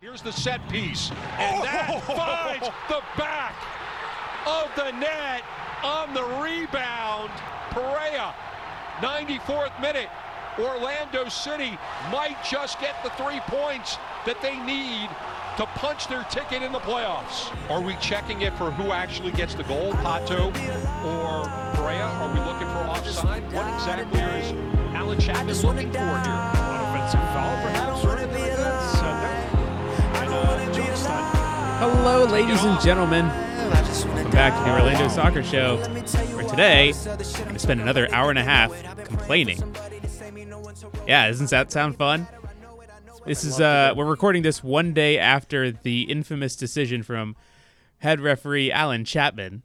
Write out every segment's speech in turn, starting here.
Here's the set piece, and oh. that finds the back of the net on the rebound. Perea, 94th minute. Orlando City might just get the three points that they need to punch their ticket in the playoffs. Are we checking it for who actually gets the goal, Pato or Perea? Are we looking for offside? What exactly is Alan Chapman looking for here? An offensive foul, perhaps, Hello, ladies and gentlemen. Welcome back to the Orlando Soccer Show. For today, I'm going to spend another hour and a half complaining. Yeah, doesn't that sound fun? This is uh, we're recording this one day after the infamous decision from head referee Alan Chapman,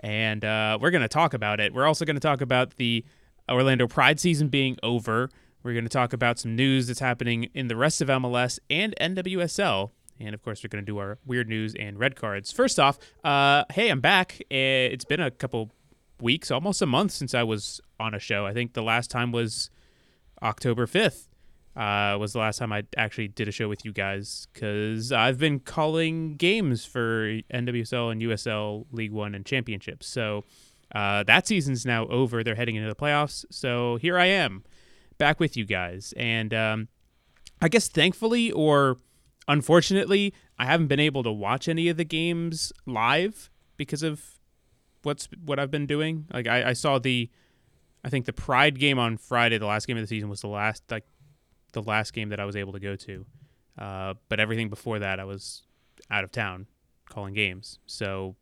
and uh, we're going to talk about it. We're also going to talk about the Orlando Pride season being over. We're going to talk about some news that's happening in the rest of MLS and NWSL. And of course, we're going to do our weird news and red cards. First off, uh, hey, I'm back. Eh, It's been a couple weeks, almost a month since I was on a show. I think the last time was October 5th. Uh, was the last time I actually did a show with you guys because I've been calling games for NWSL and USL League One and Championships. So uh, that season's now over. They're heading into the playoffs. So here I am, back with you guys. And um, I guess thankfully or unfortunately, I haven't been able to watch any of the games live because of what's what I've been doing. Like I, I saw the, I think the Pride game on Friday, the last game of the season was the last like the last game that I was able to go to. Uh, but everything before that, I was out of town calling games. So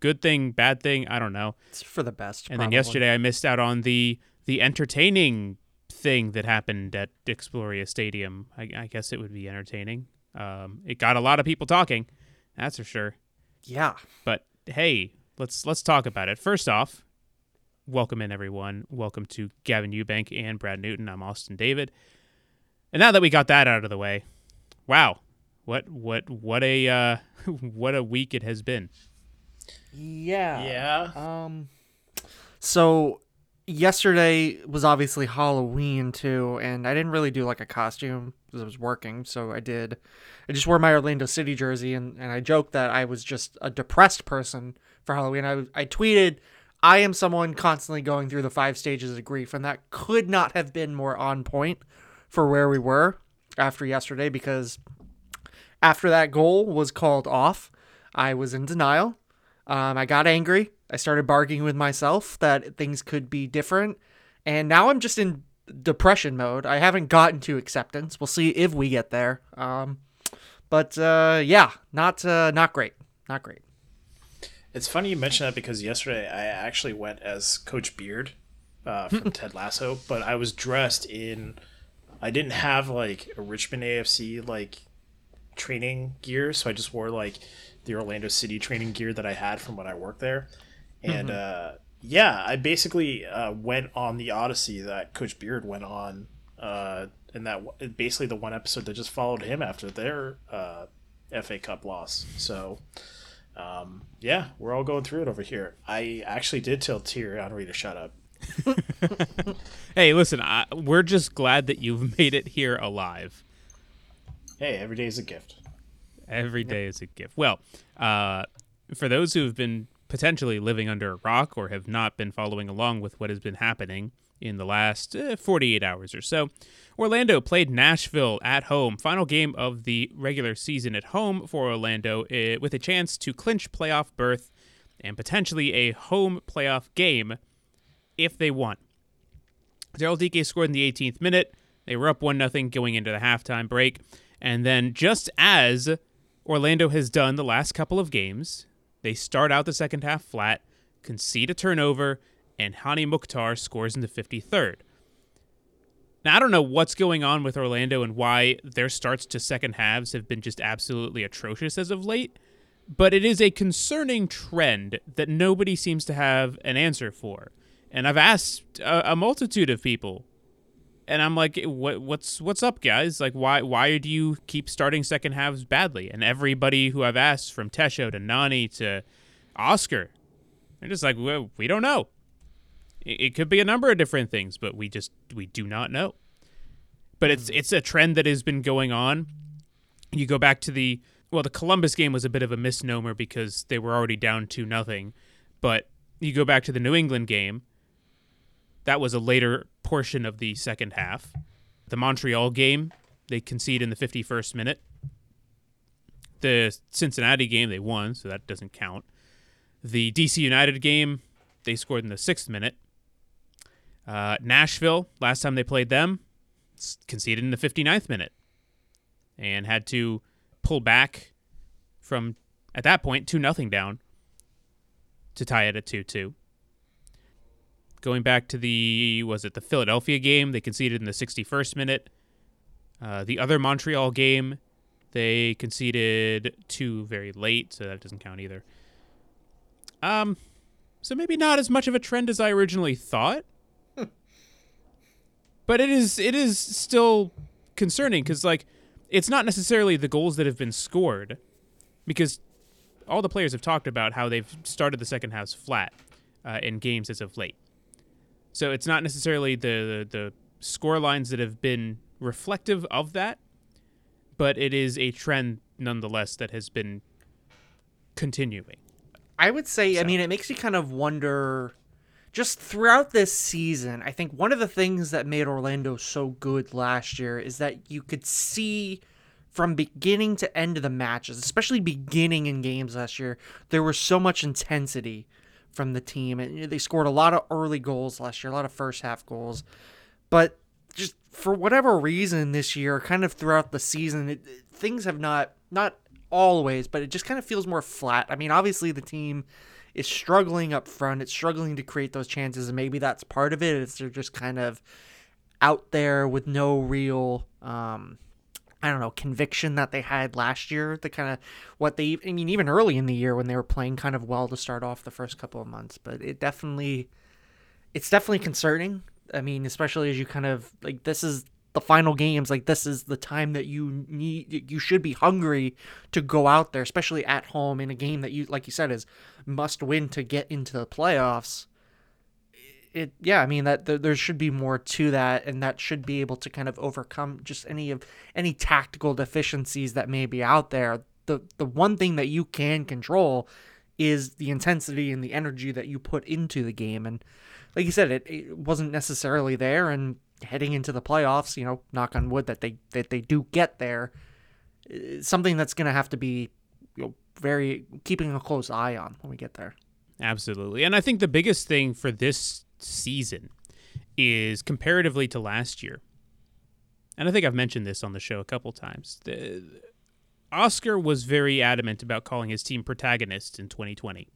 good thing, bad thing, I don't know. It's for the best. And then yesterday I missed out on the the entertaining thing that happened at Exploria Stadium. I, I guess it would be entertaining. Um, it got a lot of people talking, that's for sure. Yeah. But hey, let's let's talk about it. First off, welcome in everyone. Welcome to Gavin Ewbank and Brad Newton. I'm Austin David. And now that we got that out of the way, wow, what what what a uh, what a week it has been. Yeah. Yeah. Um. So yesterday was obviously Halloween too, and I didn't really do like a costume because I was working. So I did. I just wore my Orlando City jersey, and and I joked that I was just a depressed person for Halloween. I I tweeted. I am someone constantly going through the five stages of grief, and that could not have been more on point for where we were after yesterday because after that goal was called off, I was in denial. Um, I got angry. I started bargaining with myself that things could be different. And now I'm just in depression mode. I haven't gotten to acceptance. We'll see if we get there. Um, but uh, yeah, not uh, not great. Not great. It's funny you mention that because yesterday I actually went as Coach Beard uh, from Ted Lasso, but I was dressed in. I didn't have like a Richmond AFC like training gear, so I just wore like the Orlando City training gear that I had from when I worked there, and uh, yeah, I basically uh, went on the Odyssey that Coach Beard went on, uh, and that basically the one episode that just followed him after their uh, FA Cup loss. So um, yeah, we're all going through it over here. I actually did tell Thierry Henry to shut up. Hey, listen, I, we're just glad that you've made it here alive. Hey, every day is a gift. Every day is a gift. Well, uh, for those who have been potentially living under a rock or have not been following along with what has been happening in the last uh, 48 hours or so, Orlando played Nashville at home. Final game of the regular season at home for Orlando, uh, with a chance to clinch playoff berth and potentially a home playoff game if they won. Daryl Dike scored in the 18th minute. They were up 1 0 going into the halftime break. And then, just as Orlando has done the last couple of games, they start out the second half flat, concede a turnover, and Hani Mukhtar scores in the 53rd. Now, I don't know what's going on with Orlando and why their starts to second halves have been just absolutely atrocious as of late, but it is a concerning trend that nobody seems to have an answer for. And I've asked a, a multitude of people, and I'm like, what, "What's what's up, guys? Like, why why do you keep starting second halves badly?" And everybody who I've asked, from Tesho to Nani to Oscar, they're just like, well, "We don't know." It, it could be a number of different things, but we just we do not know. But it's it's a trend that has been going on You go back to the well, the Columbus game was a bit of a misnomer because they were already down to nothing, but you go back to the New England game. That was a later portion of the second half. The Montreal game, they concede in the 51st minute. The Cincinnati game, they won, so that doesn't count. The DC United game, they scored in the sixth minute. Uh, Nashville, last time they played them, conceded in the 59th minute and had to pull back from, at that point, 2 nothing down to tie it at 2 2. Going back to the, was it the Philadelphia game? They conceded in the 61st minute. Uh, the other Montreal game, they conceded two very late, so that doesn't count either. Um, so maybe not as much of a trend as I originally thought. but it is it is still concerning because like it's not necessarily the goals that have been scored, because all the players have talked about how they've started the second half flat uh, in games as of late. So it's not necessarily the, the the score lines that have been reflective of that, but it is a trend nonetheless that has been continuing. I would say, So- I mean, it makes you kind of wonder just throughout this season. I think one of the things that made Orlando so good last year is that you could see from beginning to end of the matches, especially beginning in games last year, there was so much intensity from the team. And they scored a lot of early goals last year, a lot of first half goals. But just for whatever reason this year, kind of throughout the season, it, things have not not always, but it just kind of feels more flat. I mean, obviously the team is struggling up front. It's struggling to create those chances, and maybe that's part of it. it. Is they're just kind of out there with no real um I don't know, conviction that they had last year. The kind of what they I mean even early in the year when they were playing kind of well to start off the first couple of months, but it definitely it's definitely concerning. I mean, especially as you kind of like this is the final games, like this is the time that you need you should be hungry to go out there, especially at home in a game that you like you said is must win to get into the playoffs. It yeah, I mean that there, there should be more to that and that should be able to kind of overcome just any of any tactical deficiencies that may be out there. The the one thing that you can control is the intensity and the energy that you put into the game and like you said, it, it wasn't necessarily there. And heading into the playoffs, you know, knock on wood that they that they do get there, eh, something that's going to have to be you know, very keeping a close eye on when we get there. Absolutely. And I think the biggest thing for this season is comparatively to last year. And I think I've mentioned this on the show a couple times. The, Oscar was very adamant about calling his team protagonists in 2020,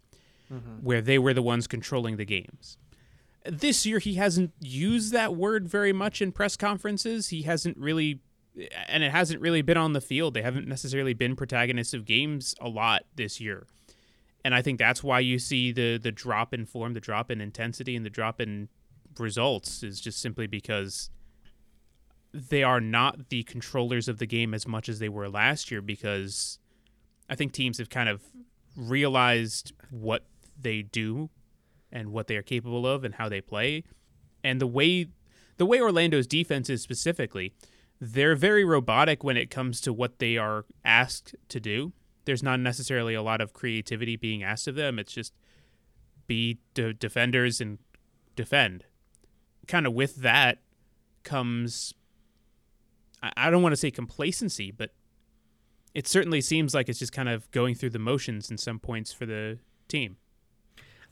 mm-hmm. where they were the ones controlling the games. This year, he hasn't used that word very much in press conferences. He hasn't really, and it hasn't really been on the field. They haven't necessarily been protagonists of games a lot this year and I think that's why you see the the drop in form, the drop in intensity, and the drop in results is just simply because they are not the controllers of the game as much as they were last year. Because I think teams have kind of realized what they do and what they are capable of and how they play, and the way the way Orlando's defense is specifically. They're very robotic when it comes to what they are asked to do there's not necessarily a lot of creativity being asked of them. It's just be de- defenders and defend. Kind of with that comes, I, I don't want to say complacency, but it certainly seems like it's just kind of going through the motions in some points for the team.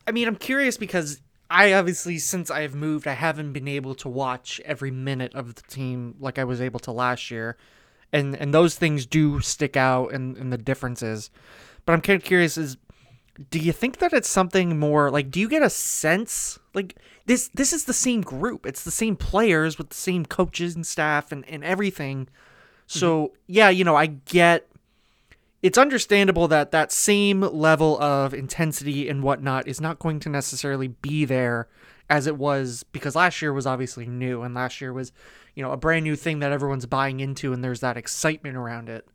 I mean, I'm curious because I obviously, since I've moved, I haven't been able to watch every minute of the team like I was able to last year. And and those things do stick out and, and the differences. But I'm kind of curious is do you think that it's something more like do you get a sense like this this is the same group. It's the same players with the same coaches and staff and, and everything. So mm-hmm. yeah, you know, I get it's understandable that that same level of intensity and whatnot is not going to necessarily be there as it was because last year was obviously new and last year was you know a brand new thing that everyone's buying into and there's that excitement around it.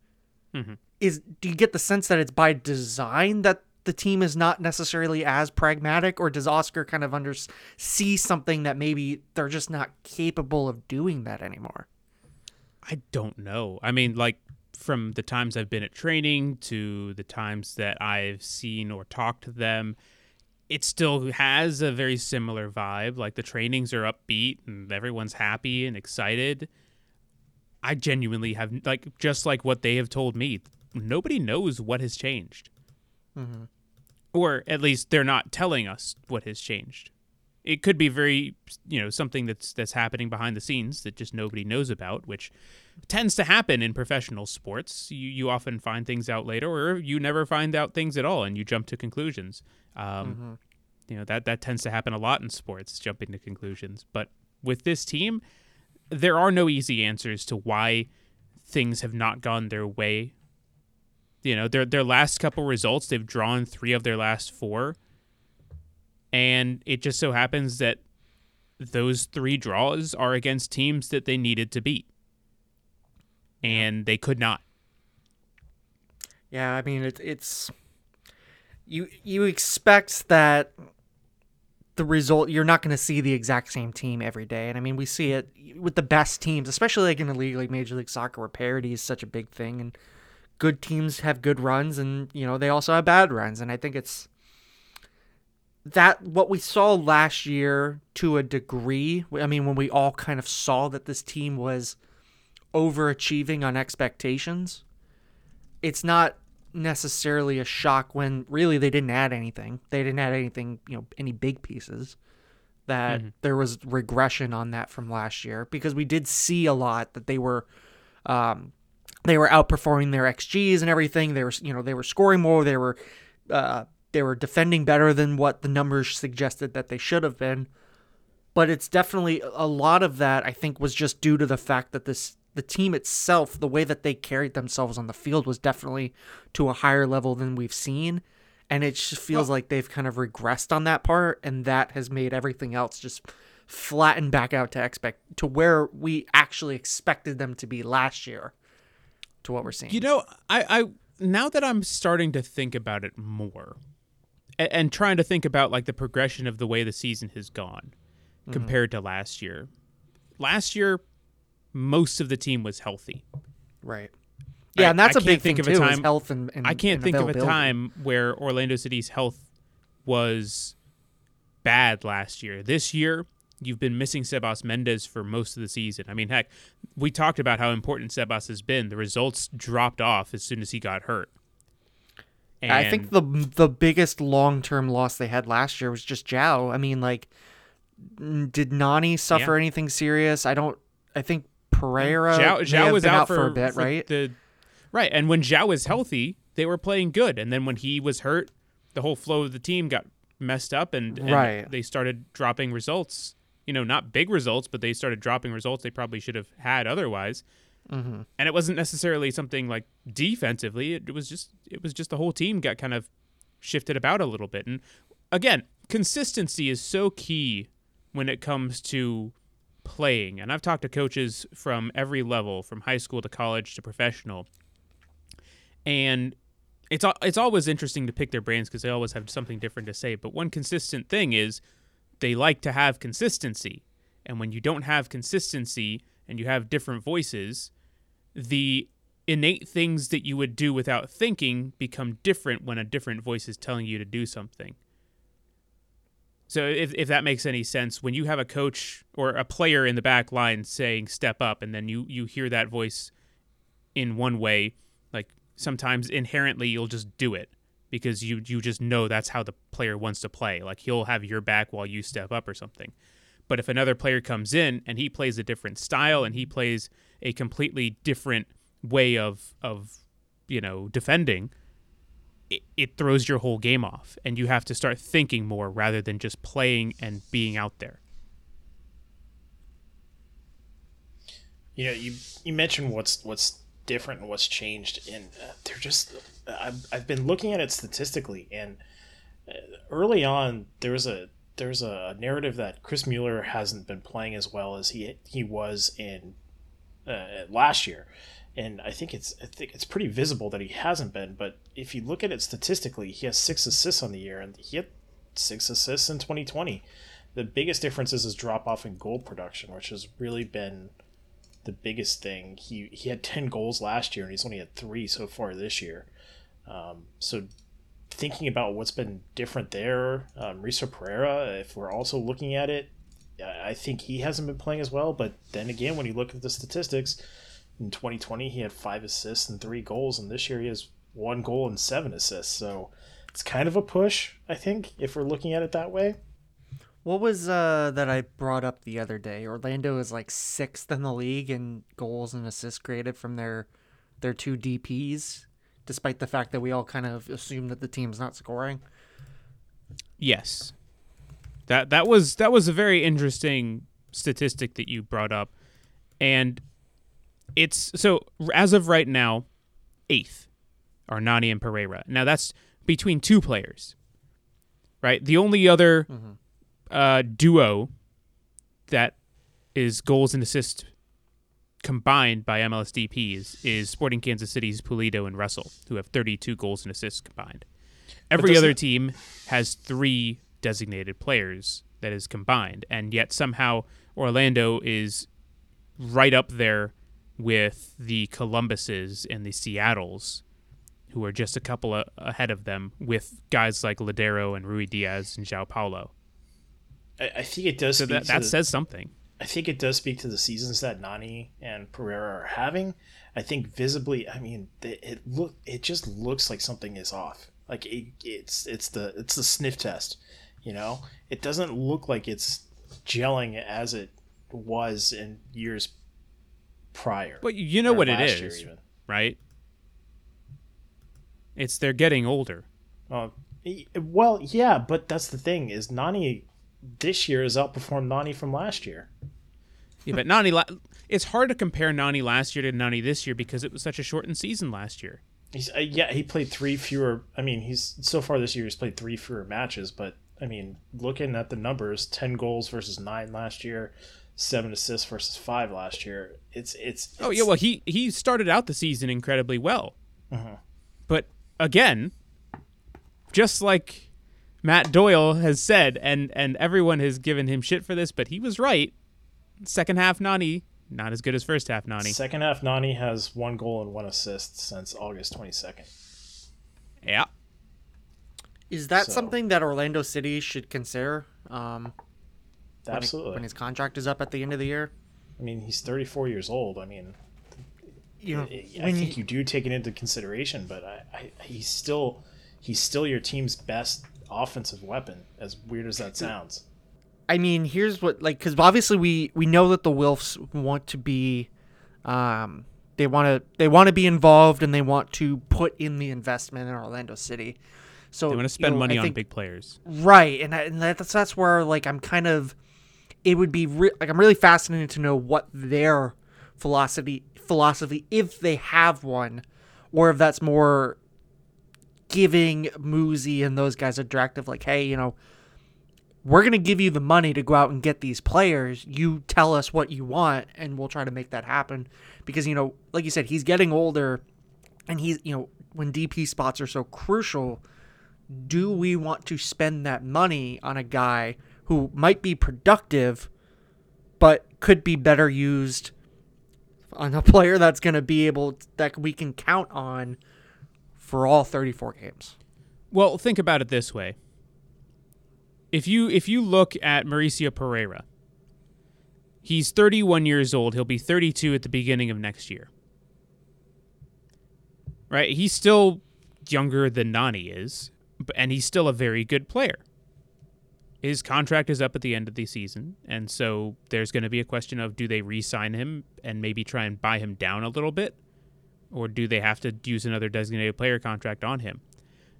Mhm. Is do you get the sense that it's by design that the team is not necessarily as pragmatic or does Oscar kind of under see something that maybe they're just not capable of doing that anymore? I don't know. I mean, like from the times I've been at training to the times that I've seen or talked to them, it still has a very similar vibe. Like the trainings are upbeat and everyone's happy and excited. I genuinely have like just like what they have told me. Nobody knows what has changed, Mm-hmm. or at least they're not telling us what has changed. It could be very, you know, something that's that's happening behind the scenes that just nobody knows about, which tends to happen in professional sports. You you often find things out later, or you never find out things at all, and you jump to conclusions. Um, You know that that tends to happen a lot in sports, jumping to conclusions. But with this team, there are no easy answers to why things have not gone their way. You know, their their last couple results, they've drawn three of their last four, and it just so happens that those three draws are against teams that they needed to beat, and they could not. Yeah, I mean it, it's you you expect that the result you're not going to see the exact same team every day, and I mean we see it with the best teams, especially like in a league like Major League Soccer where parity is such a big thing, and good teams have good runs, and you know they also have bad runs, and I think it's that what we saw last year to a degree. I mean when we all kind of saw that this team was overachieving on expectations it's not necessarily a shock when really they didn't add anything. They didn't add anything, you know, any big pieces. That there was regression on that from last year because we did see a lot that they were, um, they were outperforming their xGs and everything. They were, you know, they were scoring more. They were, uh, they were defending better than what the numbers suggested that they should have been. But it's definitely a lot of that. I think was just due to the fact that this the team itself, the way that they carried themselves on the field was definitely to a higher level than we've seen. And it just feels like they've kind of regressed on that part, and that has made everything else just flatten back out to expect to where we actually expected them to be last year to what we're seeing. You know, I, I now that I'm starting to think about it more, and, and trying to think about like the progression of the way the season has gone mm-hmm. compared to last year. Last year, most of the team was healthy. right. Yeah, I- and that's I a big think thing of a time- health and, and I can't and think of a time where Orlando City's health was bad last year. This year, you've been missing Sebas Mendez for most of the season. I mean, heck, we talked about how important Sebas has been. The results dropped off as soon as he got hurt. I think the the biggest long term loss they had last year was just Jao. I mean, like, did Nani suffer Yeah. anything serious? I don't. I think Pereira Zhao, Zhao was out, for, a bit, right? The, right, and when Zhao was healthy, they were playing good, and then when he was hurt, the whole flow of the team got messed up, and, and Right. they started dropping results. You know, not big results, but they started dropping results they probably should have had otherwise. Mm-hmm. And it wasn't necessarily something like defensively. It was just it was just the whole team got kind of shifted about a little bit. And again, consistency is so key when it comes to playing. And I've talked to coaches from every level, from high school to college to professional. And it's it's always interesting to pick their brains because they always have something different to say. But one consistent thing is they like to have consistency. And when you don't have consistency and you have different voices, the innate things that you would do without thinking become different when a different voice is telling you to do something. So if, if that makes any sense, when you have a coach or a player in the back line saying step up and then you, you hear that voice in one way, like sometimes inherently you'll just do it because you you just know that's how the player wants to play. Like he'll have your back while you step up or something. But if another player comes in and he plays a different style and he plays a completely different way of of you know defending, it, it throws your whole game off, and you have to start thinking more rather than just playing and being out there. You know, you you mentioned what's what's different and what's changed, and uh, they're just. I've I've been looking at it statistically, and uh, early on there was a there's a narrative that Chris Mueller hasn't been playing as well as he he was in uh, last year, and I think it's I think it's pretty visible that he hasn't been. But if you look at it statistically, he has six assists on the year, and he had six assists in 2020. The biggest difference is his drop off in goal production, which has really been the biggest thing. He he had ten goals last year, and he's only had three so far this year. Um, so thinking about what's been different there, um, Risa Pereira, if we're also looking at it, I think he hasn't been playing as well. But then again, when you look at the statistics, in 2020 he had five assists and three goals, and this year he has one goal and seven assists. So it's kind of a push, I think, if we're looking at it that way. What was uh, that I brought up the other day? Orlando is like sixth in the league in goals and assists created from their their two DPS, despite the fact that we all kind of assume that the team's not scoring. Yes. That that was that was a very interesting statistic that you brought up. And it's so as of right now, eighth are Nani and Pereira. Now that's between two players. Right? The only other Mm-hmm. uh, duo that is goals and assists combined by MLSDPs is Sporting Kansas City's Pulido and Russell, who have 32 goals and assists combined. Every other team has three designated players that is combined, and yet somehow Orlando is right up there with the Columbuses and the Seattles, who are just a couple a- ahead of them, with guys like Lodeiro and Ruidíaz and João Paulo. I, I think it does. So that, that the- says something. I think it does speak to the seasons that Nani and Pereira are having. I think visibly, I mean, it, it look it just looks like something is off. Like it, it's it's the it's the sniff test, you know. It doesn't look like it's gelling as it was in years prior. But you know what it is, right? It's they're getting older. Uh, well, yeah, but that's the thing is Nani this year has outperformed Nani from last year. Yeah, but Nani, la- it's hard to compare Nani last year to Nani this year because it was such a shortened season last year. He's uh, yeah, he played three fewer. I mean, he's so far this year he's played three fewer matches. But I mean, looking at the numbers, ten goals versus nine last year, seven assists versus five last year. It's it's. Oh yeah, well he he started out the season incredibly well, but again, just like Matt Doyle has said, and and everyone has given him shit for this, but he was right. Second half Nani not as good as first half Nani. Second half, Nani has one goal and one assist since August twenty second. Yeah, Is that So- something that Orlando City should consider um, when, it- Absolutely. when his contract is up at the end of the year? I mean, he's thirty four years old. I mean, You know, I I think you, you do take it into consideration, but I, I he's still he's still your team's best offensive weapon. As weird as that sounds. I mean, here's what like because obviously we we know that the Wilfs want to be, um, they want to they want to be involved and they want to put in the investment in Orlando City. So they want to you spend know, money I on think- big players. right? And, I, and that's that's where like I'm kind of, it would be re- like I'm really fascinated to know what their philosophy philosophy if they have one, or if that's more giving Muzzi and those guys a directive like, hey, you know, we're going to give you the money to go out and get these players. You tell us what you want, and we'll try to make that happen. Because, you know, like you said, he's getting older, and he's, you know, when DP spots are so crucial, do we want to spend that money on a guy who might be productive, but could be better used on a player that's going to be able, that we can count on for all 34 games? Well, think about it this way. If you if you look at Mauricio Pereira, he's 31 years old. He'll be 32 at the beginning of next year. Right? He's still younger than Nani is, and he's still a very good player. His contract is up at the end of the season, and so there's going to be a question of do they re-sign him and maybe try and buy him down a little bit, or do they have to use another designated player contract on him?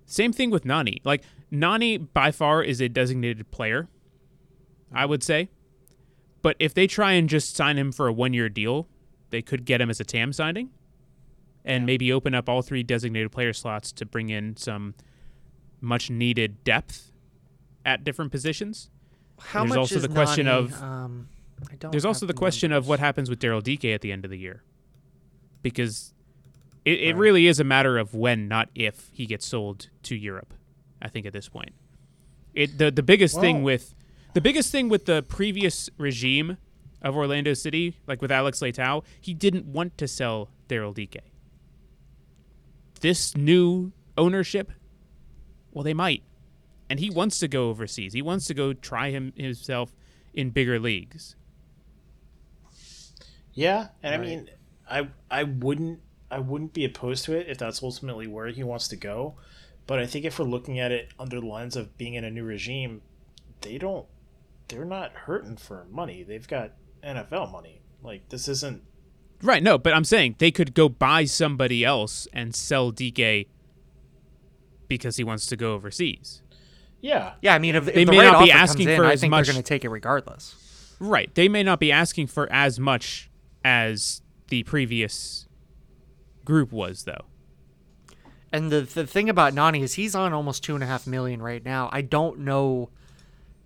Same thing with Nani. Like Nani by far is a designated player, I would say. But if they try and just sign him for a one-year deal, they could get him as a TAM signing and maybe open up all three designated player slots to bring in some much needed depth at different positions. How There's much also is the question Nani? of- um, I don't There's also the question of what happens with Daryl Dike at the end of the year. Because it, it Right. really is a matter of when, not if, he gets sold to Europe, I think at this point. It the, the biggest thing with the biggest thing with the previous regime of Orlando City, like with Alex Leitao, he didn't want to sell Daryl Dike. This new ownership, well, they might. And he wants to go overseas. He wants to go try him himself in bigger leagues. Yeah, and I mean, I I wouldn't I wouldn't be opposed to it if that's ultimately where he wants to go. But I think if we're looking at it under the lens of being in a new regime, they don't they're not hurting for money. They've got NFL money. Like this isn't Right, no, but I'm saying they could go buy somebody else and sell Dike because he wants to go overseas. yeah. Yeah, I mean, if, if They the may right not be asking in, for I as think much- they're going to take it regardless. Right. They may not be asking for as much as the previous group was, though. And the the thing about Nani is he's on almost two and a half million right now. I don't know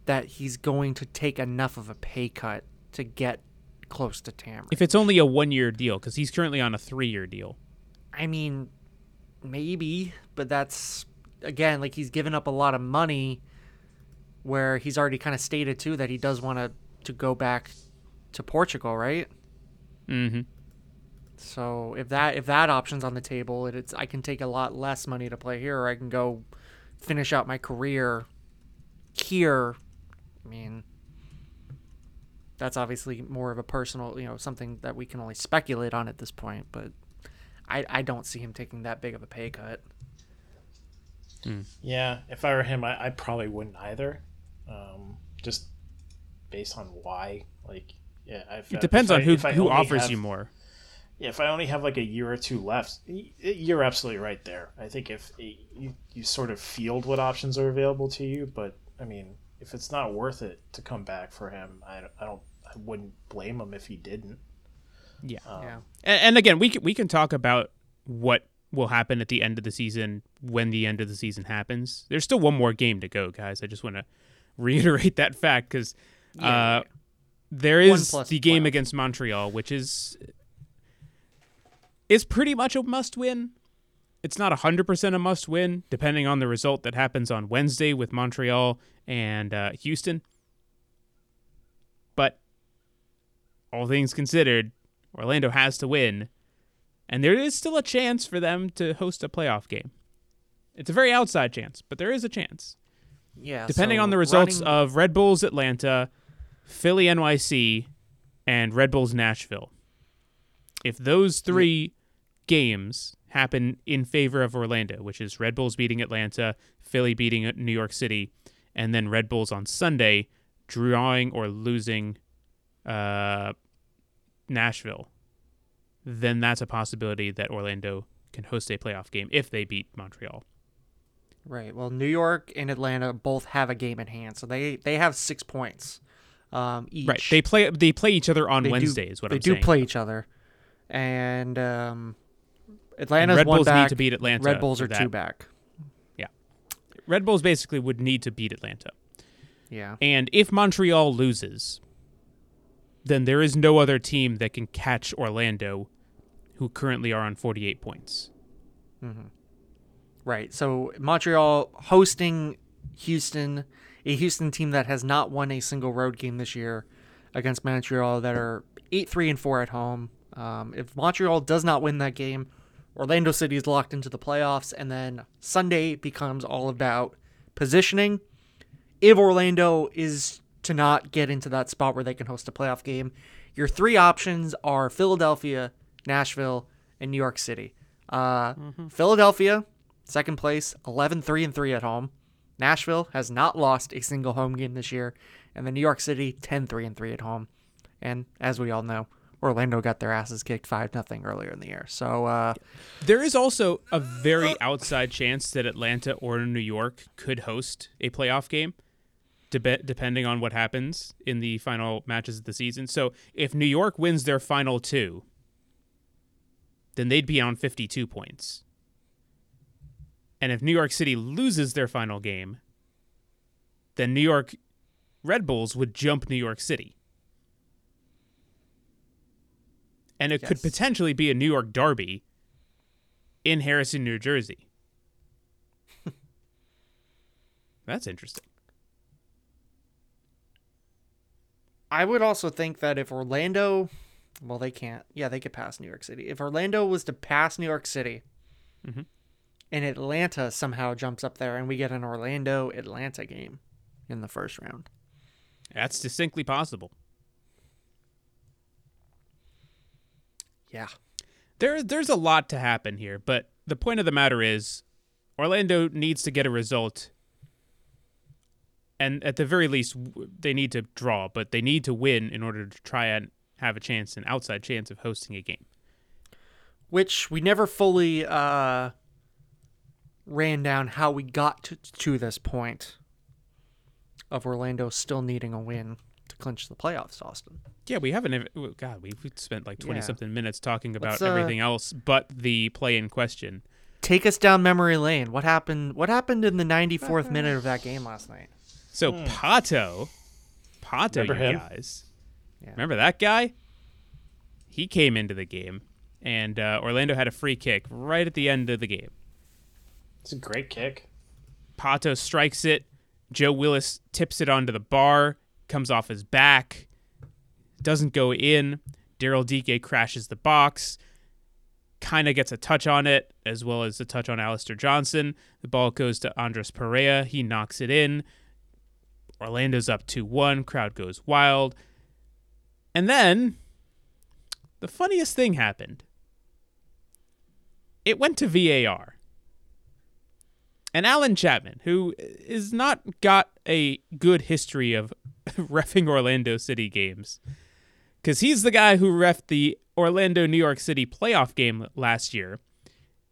that he's going to take enough of a pay cut to get close to Tamron. If it's only a one year deal, because he's currently on a three year deal. I mean, maybe, but that's again like he's given up a lot of money. Where he's already kind of stated too that he does want to to go back to Portugal, right? Mm-hmm. So if that if that option's on the table, it, it's I can take a lot less money to play here, or I can go finish out my career here. I mean, that's obviously more of a personal, you know, something that we can only speculate on at this point. But I I don't see him taking that big of a pay cut. Yeah, if I were him, I, I probably wouldn't either. Um, just based on why, like, yeah. If, It depends on who I who only offers have- you more. Yeah, if I only have like a year or two left, you're absolutely right there. I think if you you sort of field what options are available to you, but I mean, if it's not worth it to come back for him, I, don't- I don't, I wouldn't blame him if he didn't. Yeah. yeah. And, and again, we can, we can talk about what will happen at the end of the season when the end of the season happens. There's still one more game to go, guys. I just want to reiterate that fact because Yeah, uh, there One is plus the game playoff. against Montreal, which is is pretty much a must win. It's not 100% a must win, depending on the result that happens on Wednesday with Montreal and uh, Houston. But all things considered, Orlando has to win, and there is still a chance for them to host a playoff game. It's a very outside chance, but there is a chance. Yeah. Depending so on the results running- of Red Bulls Atlanta, Philly NYC, and Red Bulls Nashville. If those three games happen in favor of Orlando, which is Red Bulls beating Atlanta, Philly beating New York City, and then Red Bulls on Sunday drawing or losing uh, Nashville, then that's a possibility that Orlando can host a playoff game if they beat Montreal. Right. Well, New York and Atlanta both have a game in hand, so they they have six points um, each. Right. They play they play each other on They do- Wednesday is what they I'm saying. They do play each other, and um, Atlanta's Red one Bulls back. need to beat Atlanta. Red Bulls are that. two back. Yeah, Red Bulls basically would need to beat Atlanta. Yeah. And if Montreal loses, then there is no other team that can catch Orlando, who currently are on 48 points. Right. So Montreal hosting Houston, a Houston team that has not won a single road game this year against Montreal that are 8 3 and 4 at home. Um, if Montreal does not win that game, Orlando City is locked into the playoffs, and then Sunday becomes all about positioning. If Orlando is to not get into that spot where they can host a playoff game, your three options are Philadelphia, Nashville, and New York City. Uh, Philadelphia, second place, 11 3 and 3 at home. Nashville has not lost a single home game this year. And then New York City, 10 3 and 3 at home. And as we all know, Orlando got their asses kicked 5 nothing earlier in the year. So, uh, There is also a very outside chance that Atlanta or New York could host a playoff game, dep- depending on what happens in the final matches of the season. So if New York wins their final two, then they'd be on 52 points. And if New York City loses their final game, then New York Red Bulls would jump New York City. And it could potentially be a New York derby in Harrison, New Jersey. That's interesting. I would also think that if Orlando, well, they can't. Yeah, they could pass New York City. If Orlando was to pass New York City, Mhm. and Atlanta somehow jumps up there, and we get an Orlando Atlanta game in the first round. That's distinctly possible. Yeah. There, there's a lot to happen here, but the point of the matter is, Orlando needs to get a result, and at the very least, they need to draw, but they need to win in order to try and have a chance, an outside chance of hosting a game. Which we never fully uh, ran down how we got to, to this point of Orlando still needing a win clinch the playoffs, Austin. Yeah, we haven't. ev- God, we've we've spent like twenty Yeah. something minutes talking about uh, everything else but the play in question. Take us down memory lane. What happened? What happened in the 94th minute of that game last night? So Pato, Pato, Remember you him? guys, Yeah. remember that guy? He came into the game, and uh, Orlando had a free kick right at the end of the game. It's a great kick. Pato strikes it. Joe Willis tips it onto the bar, comes off his back, doesn't go in. Daryl Dike crashes the box, kind of gets a touch on it, as well as a touch on Alistair Johnston. The ball goes to Andres Perea. He knocks it in. Orlando's up 2 1. Crowd goes wild. And then the funniest thing happened it went to VAR. And Alan Chapman, who is not got a good history of refing Orlando City games, because he's the guy who refed the Orlando New York City playoff game last year,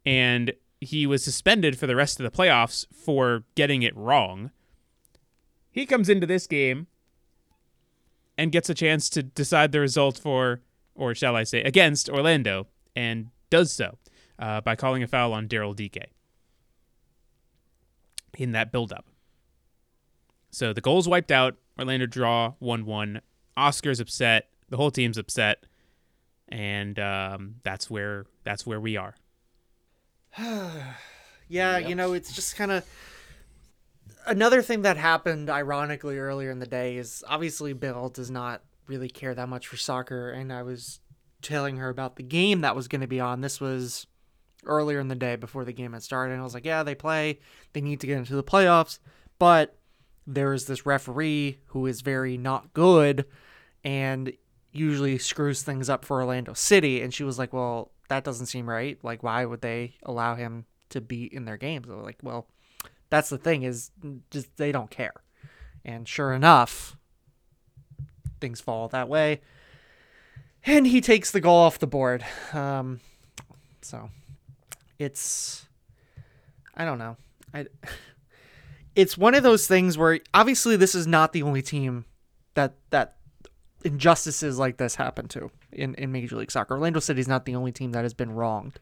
and he was suspended for the rest of the playoffs for getting it wrong. He comes into this game and gets a chance to decide the result for, or shall I say, against Orlando, and does so uh, by calling a foul on Daryl Dike in that buildup. So the goal's wiped out. Orlando draw 1 1. Oscar's upset. The whole team's upset. And um, that's where that's where we are. Yeah, you know, it's just kind of another thing that happened ironically earlier in the day is obviously Bill does not really care that much for soccer and I was telling her about the game that was going to be on. This was earlier in the day before the game had started and I was like, "Yeah, they play. They need to get into the playoffs." But there is this referee who is very not good and usually screws things up for Orlando City and she was like, "Well, that doesn't seem right. Like why would they allow him to be in their games?" I was like, "Well, that's the thing is just they don't care." And sure enough, things fall that way. And he takes the goal off the board. Um so it's I don't know. I it's one of those things where obviously this is not the only team that that injustices like this happen to in, in Major League Soccer. Orlando City is not the only team that has been wronged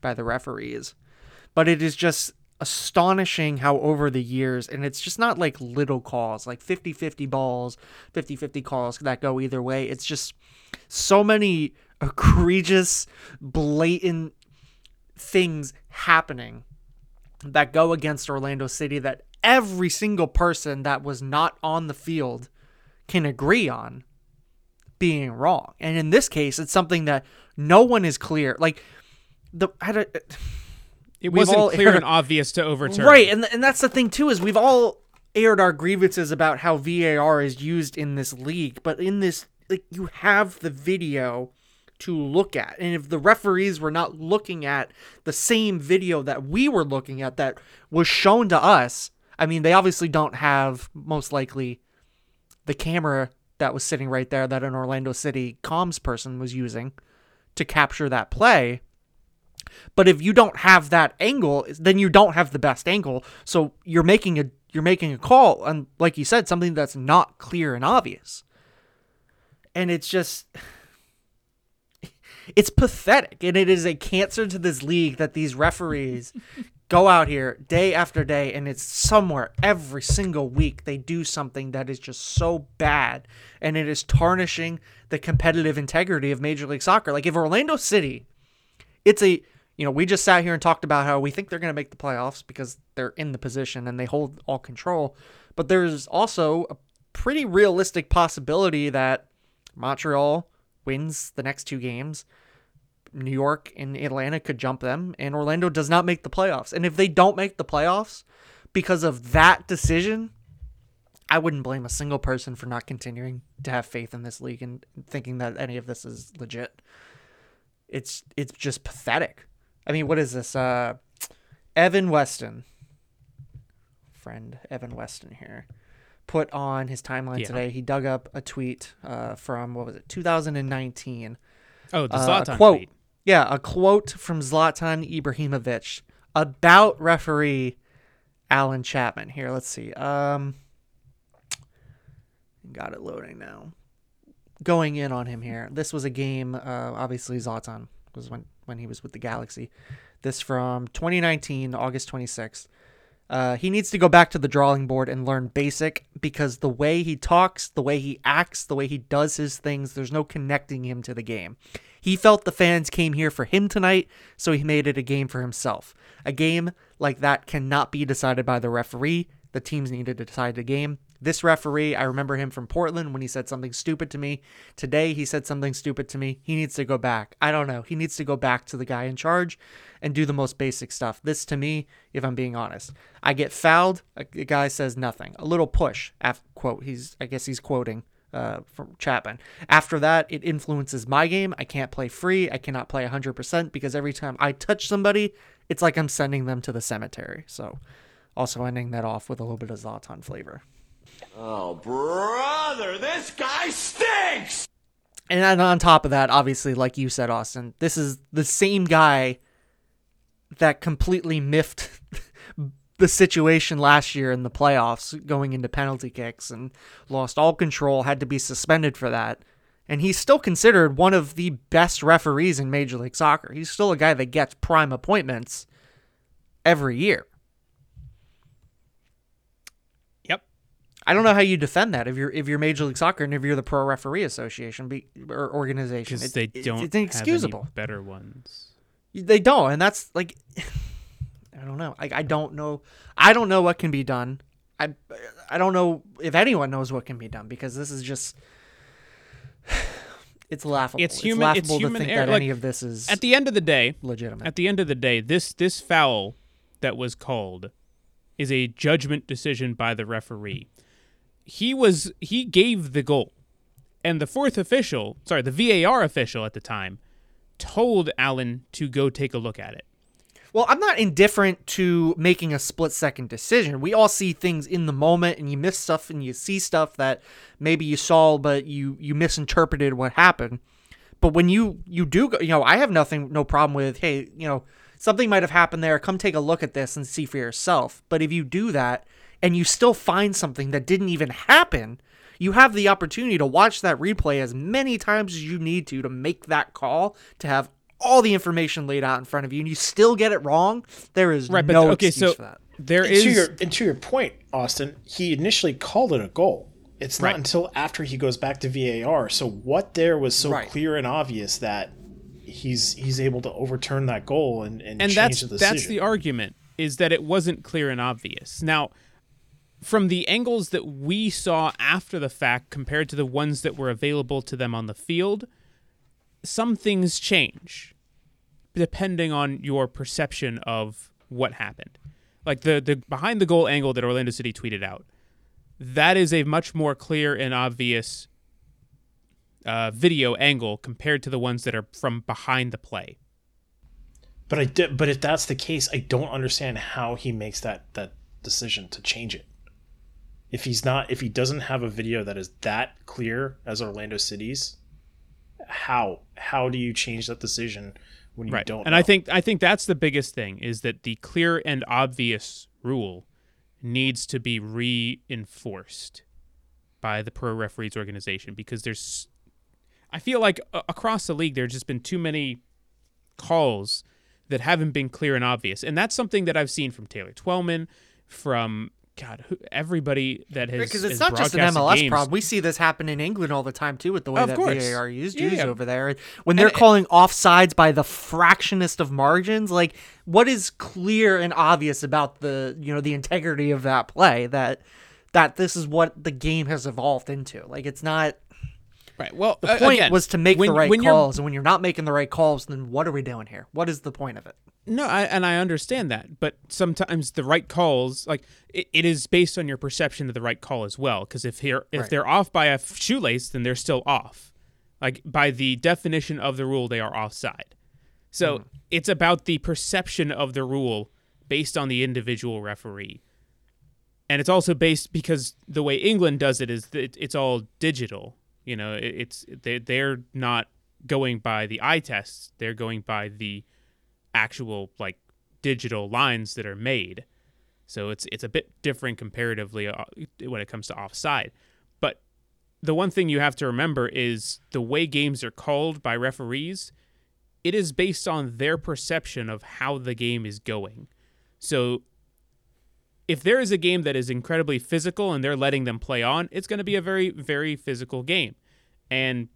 by the referees. But it is just astonishing how over the years, and it's just not like little calls, like 50 50 balls, 50 50 calls that go either way. It's just so many egregious, blatant things happening that go against Orlando City that every single person that was not on the field can agree on being wrong. And in this case, it's something that no one is clear. Like the I don't, It wasn't all clear aired- and obvious to overturn. right, and and that's the thing too is we've all aired our grievances about how VAR is used in this league, but in this like you have the video to look at. And if the referees were not looking at the same video that we were looking at that was shown to us, I mean, they obviously don't have most likely the camera that was sitting right there that an Orlando City comms person was using to capture that play. But if you don't have that angle, then you don't have the best angle. So you're making a you're making a call and like you said something that's not clear and obvious. And it's just it's pathetic and it is a cancer to this league that these referees go out here day after day and it's somewhere every single week they do something that is just so bad and it is tarnishing the competitive integrity of Major League Soccer. Like if Orlando City it's a you know we just sat here and talked about how we think they're going to make the playoffs because they're in the position and they hold all control but there's also a pretty realistic possibility that Montreal wins the next two games. New York and Atlanta could jump them, and Orlando does not make the playoffs. And if they don't make the playoffs because of that decision, I wouldn't blame a single person for not continuing to have faith in this league and thinking that any of this is legit. It's it's just pathetic. I mean, what is this? Uh, Evan Weston, friend Evan Weston here, put on his timeline Yeah. today. He dug up a tweet uh, from what was it, 2019. Oh, the Uh, Zlatan quote. tweet. Yeah, a quote from Zlatan Ibrahimovic about referee Allen Chapman. Here, let's see. Um, got it loading now. Going in on him here. This was a game. Uh, obviously, Zlatan was when when he was with the Galaxy. This from 2019, August 26th. Uh, he needs to go back to the drawing board and learn basic because the way he talks, the way he acts, the way he does his things, there's no connecting him to the game. He felt the fans came here for him tonight, so he made it a game for himself. A game like that cannot be decided by the referee. The teams need to decide the game. This referee, I remember him from Portland when he said something stupid to me. Today, he said something stupid to me. He needs to go back. I don't know. He needs to go back to the guy in charge and do the most basic stuff. This, to me, if I'm being honest, I get fouled. A guy says nothing. A little push. Quote. He's. I guess he's quoting uh, from Chapman. After that, it influences my game. I can't play free. I cannot play 100% because every time I touch somebody, it's like I'm sending them to the cemetery. So, also ending that off with a little bit of Zlatan flavor. Oh, brother, this guy stinks! And then on top of that, obviously, like you said, Austin, this is the same guy that completely miffed the situation last year in the playoffs, going into penalty kicks and lost all control, had to be suspended for that. And he's still considered one of the best referees in Major League Soccer. He's still a guy that gets prime appointments every year. Yep. I don't know how you defend that if you're if you're Major League Soccer and if you're the Pro Referee Association be, or organization. Because It- they don't It's have inexcusable. better ones. They don't, and that's like, I don't know. I, I don't know. I don't know what can be done. I I don't know if anyone knows what can be done because this is just. It's laughable. It's human- it's laughable human to think error. that Like, any of this is At the end of the day, legitimate. at the end of the day, this this foul that was called is a judgment decision by the referee. He was he gave the goal. And the fourth official, sorry, the VAR official at the time told Allen to go take a look at it. Well, I'm not indifferent to making a split second decision. We all see things in the moment and you miss stuff and you see stuff that maybe you saw but you you misinterpreted what happened. But when you you do go, you know, I have nothing no problem with, hey, you know, something might have happened there. Come take a look at this and see for yourself. But if you do that and you still find something that didn't even happen, you have the opportunity to watch that replay as many times as you need to to make that call to have all the information laid out in front of you and you still get it wrong there is Right, but no okay, excuse so for that there And is to your and to your point, Austin, he initially called it a goal. It's not Right. until after he goes back to VAR. So what there was so Right. clear and obvious that he's he's able to overturn that goal and, and, and change that's the decision. that's the argument is that it wasn't clear and obvious. Now, from the angles that we saw after the fact compared to the ones that were available to them on the field, some things change depending on your perception of what happened. Like the the behind the goal angle that Orlando City tweeted out. That is a much more clear and obvious uh, video angle compared to the ones that are from behind the play. But I did, but if that's the case, I don't understand how he makes that that decision to change it. If he's not, if he doesn't have a video that is that clear as Orlando City's, how how do you change that decision when you right don't? and know? i think i think that's the biggest thing is that the clear and obvious rule needs to be reinforced by the pro referees organization because there's i feel like across the league there's just been too many calls that haven't been clear and obvious and that's something that i've seen from Taylor Twellman from god who, everybody that has because it's has not just an MLS games. problem. We see this happen in England all the time too, with the way Of that course. VAR used Yeah, used yeah. over there. When they're And- calling offsides by the fractionest of margins, like what is clear and obvious about the you know the integrity of that play that that this is what the game has evolved into. Like it's not Right. Well, the point again, was to make when- the right calls, and when you're not making the right calls, then what are we doing here? What is the point of it? No, I, and I understand that, but sometimes the right calls, like it, it is based on your perception of the right call as well. Because if here, if Right. they're off by a shoelace, then they're still off. Like by the definition of the rule, they are offside. So mm. it's about the perception of the rule based on the individual referee, and it's also based because the way England does it is that it's all digital. You know, it, it's they they're not going by the eye tests; they're going by the actual like digital lines that are made. So it's it's a bit different comparatively uh, when it comes to offside. But the one thing you have to remember is the way games are called by referees, it is based on their perception of how the game is going. So if there is a game that is incredibly physical and they're letting them play on, it's going to be a very very physical game. And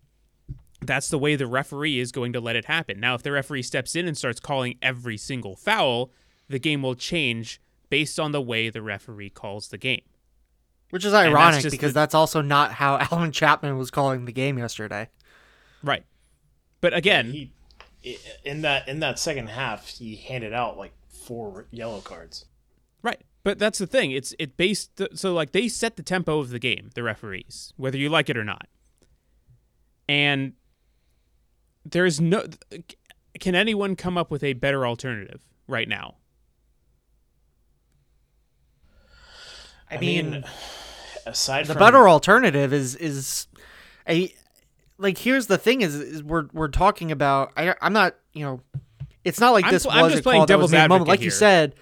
that's the way the referee is going to let it happen. Now, if the referee steps in and starts calling every single foul, the game will change based on the way the referee calls the game. Which is ironic just because the- that's also not how Allen Chapman was calling the game yesterday. Right. But again, He in that in that second half, he handed out like four yellow cards. right. But that's the thing. It's it based so like they set the tempo of the game, the referees, whether you like it or not. And there's no can anyone come up with a better alternative right now? I, I mean, mean, aside the from better alternative is is a like here's the thing is, is we're we're talking about I I'm not you know it's not like I'm this I'm was just a playing call that was devil's made in a moment. like here. you said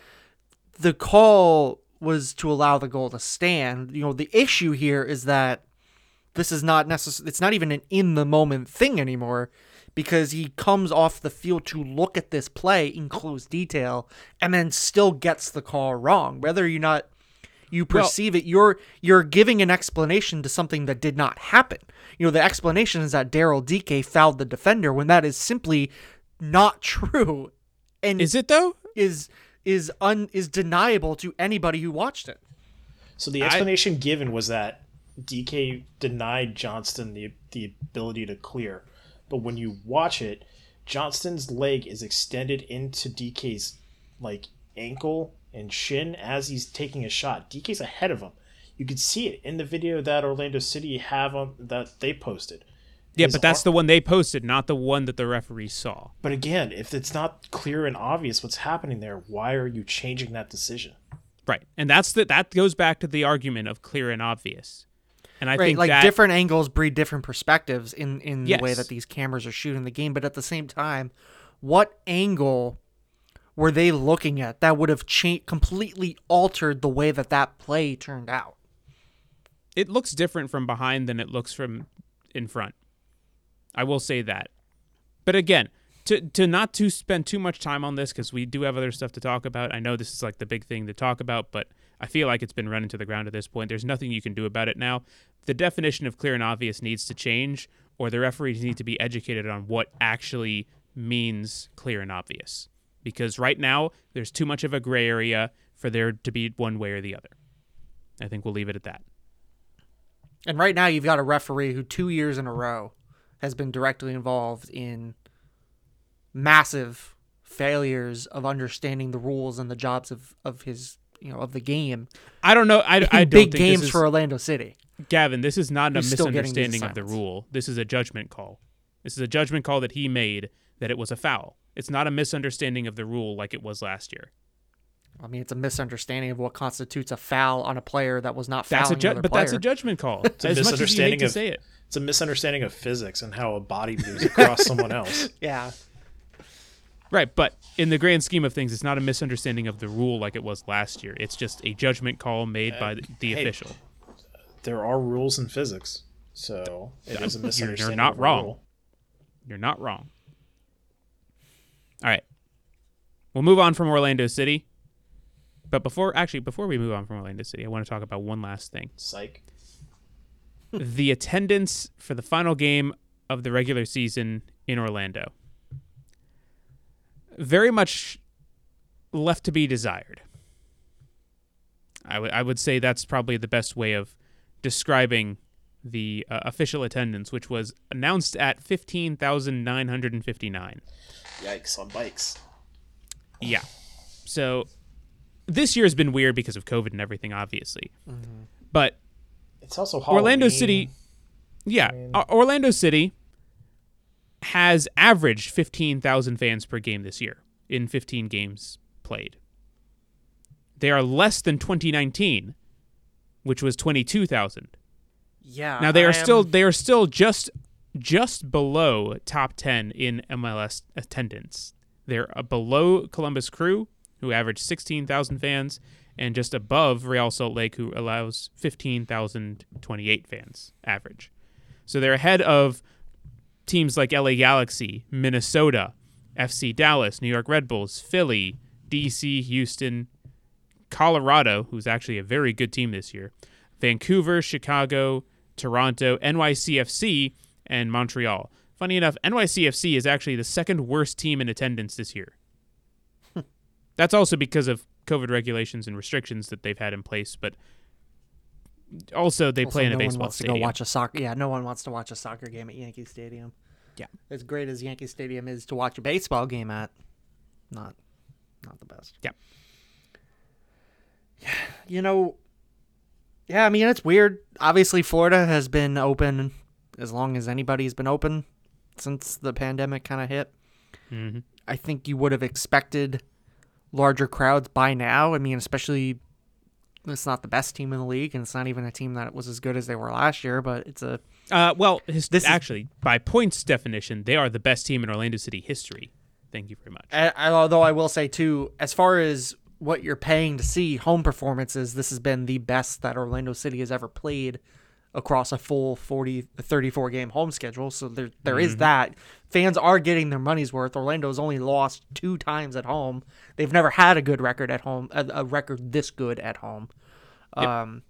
the call was to allow the goal to stand you know the issue here is that this is not necessary it's not even an in the moment thing anymore because he comes off the field to look at this play in close detail and then still gets the call wrong. Whether you're not you Well- perceive it you're you're giving an explanation to something that did not happen. You know the explanation is that Daryl Dike fouled the defender when that is simply not true. And Is it though? is is un is deniable to anybody who watched it. So the explanation given was that Dike denied Johnston the the ability to clear, but when you watch it, Johnston's leg is extended into Dike's like ankle and shin as he's taking a shot. Dike's ahead of him. You could see it in the video that Orlando City have on that they posted. Yeah, His but that's ar- the one they posted, not the one that the referee saw. But again, if it's not clear and obvious what's happening there, why are you changing that decision? Right. And that's the that goes back to the argument of clear and obvious. And I right think like that different angles breed different perspectives in in the way that these cameras are shooting the game but at the same time what angle were they looking at that would have cha- completely altered the way that that play turned out it looks different from behind than it looks from in front. I will say that. But again, to to not to spend too much time on this because we do have other stuff to talk about. I know this is like the big thing to talk about, but I feel like it's been running to the ground at this point. There's nothing you can do about it now. The definition of clear and obvious needs to change, or the referees need to be educated on what actually means clear and obvious. Because right now there's too much of a gray area for there to be one way or the other. I think we'll leave it at that. and right now you've got a referee who 2 years in a row has been directly involved in massive failures of understanding the rules and the jobs of of his you know of the game I don't know. I, in I don't big think games this is, for Orlando City Gavin. This is not a Who's still getting these misunderstanding of the rule. This is a judgment call. This is a judgment call that he made that it was a foul. It's not a misunderstanding of the rule like it was last year. I mean, it's a misunderstanding of what constitutes a foul on a player that was not That's a ju- another but player. that's a judgment call. It's a as much as you hate misunderstanding to say it. It's a misunderstanding of physics and how a body moves across someone else. yeah. Right, but in the grand scheme of things, it's not a misunderstanding of the rule like it was last year. It's just a judgment call made by uh, the, the hey, official. There are rules in physics, so it is a You're- misunderstanding. You're not of wrong. rule. You're not wrong. All right. We'll move on from Orlando City. But before actually before we move on from Orlando City, I want to talk about one last thing. Psych. the attendance for the final game of the regular season in Orlando. Very much left to be desired. I would I would say that's probably the best way of describing the uh, official attendance, which was announced at fifteen thousand nine hundred and fifty nine. Yikes on bikes. Yeah. So this year has been weird because of COVID and everything, obviously. But It's also Orlando City, yeah, O- Orlando City has averaged 15,000 fans per game this year in 15 games played. They are less than 2019, which was 22,000. Yeah. Now they are am- still they are still just just below top 10 in MLS attendance. They're uh, below Columbus Crew who average 16,000 fans and just above Real Salt Lake who allows 15,028 fans average. So they're ahead of teams like LA Galaxy, Minnesota, FC Dallas, New York Red Bulls, Philly, DC, Houston, Colorado, who's actually a very good team this year, Vancouver, Chicago, Toronto, NYCFC, and Montreal. Funny enough, NYCFC is actually the second worst team in attendance this year. Hmm. That's also because of COVID regulations and restrictions that they've had in place, but also they Also, play in a no one baseball wants stadium. to go watch a soccer. Yeah, no one wants to watch a soccer game at Yankee Stadium. Yeah. As great as Yankee Stadium is to watch a baseball game at, not, not the best. Yeah. You know, yeah, I mean it's weird. Obviously, Florida has been open as long as anybody's been open since the pandemic kind of hit. hmm I think you would have expected larger crowds by now. I mean, especially it's not the best team in the league, and it's not even a team that was as good as they were last year. But it's a Uh, well, his, This is- actually, by points definition, they are the best team in Orlando City history. Thank you very much. I, I- although I will say too, as far as what you're paying to see home performances, this has been the best that Orlando City has ever played across a full 40 34 game home schedule. So there there is that. Fans are getting their money's worth. Orlando's only lost two times at home. They've never had a good record at home, a, a record this good at home. Um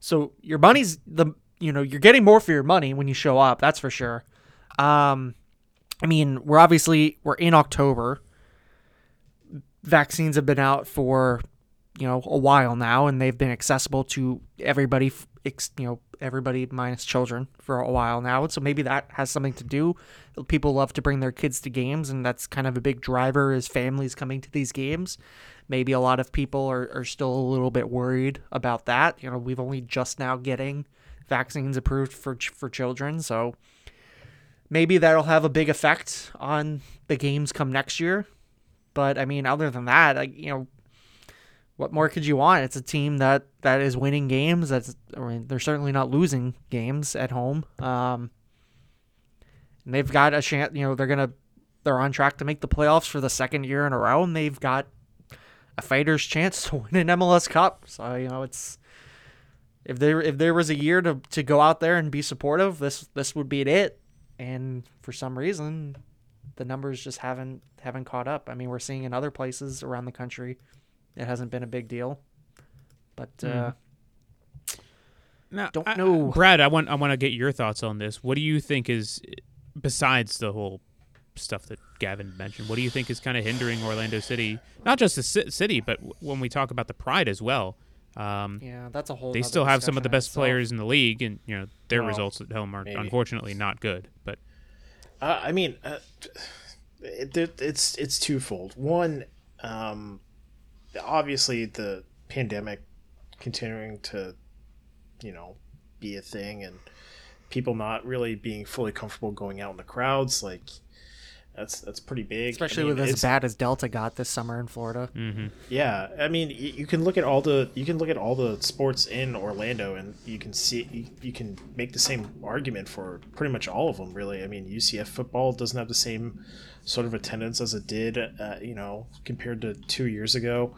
so your money's the you know, you're getting more for your money when you show up, that's for sure. Um I mean, we're obviously we're in October. Vaccines have been out for you know a while now, and they've been accessible to everybody. f- ex- You know, everybody minus children for a while now. So maybe that has something to do. People love to bring their kids to games, and that's kind of a big driver is families coming to these games. Maybe a lot of people are, are still a little bit worried about that. You know, we've only just now getting vaccines approved for for children, so maybe that'll have a big effect on the games come next year. But I mean, other than that, like you know, what more could you want? It's a team that that is winning games. That's I mean, they're certainly not losing games at home. Um, and they've got a chance. You know, they're gonna they're on track to make the playoffs for the second year in a row, and they've got a fighter's chance to win an MLS Cup. So you know, it's if there if there was a year to to go out there and be supportive, this this would be it. And for some reason, the numbers just haven't haven't caught up. I mean, we're seeing in other places around the country, it hasn't been a big deal. But uh, Now, Don't I- know. Brad. I want I want to get your thoughts on this. What do you think is besides the whole stuff that Gavin mentioned? What do you think is kind of hindering Orlando City? Not just the ci- city, but w- when we talk about the pride as well. Um, yeah, that's a whole. they still have some of the best itself. players in the league, and you know their Well, results at home are maybe. unfortunately not good. But Uh, I mean, uh, it, it, it's it's twofold. One, um, obviously the pandemic continuing to, you know, be a thing, and people not really being fully comfortable going out in the crowds. Like, that's that's pretty big, especially I mean, with as bad as Delta got this summer in Florida. Yeah, I mean, y- you can look at all the you can look at all the sports in Orlando, and you can see you, you can make the same argument for pretty much all of them. Really, I mean, UCF football doesn't have the same sort of attendance as it did, uh, you know, compared to two years ago.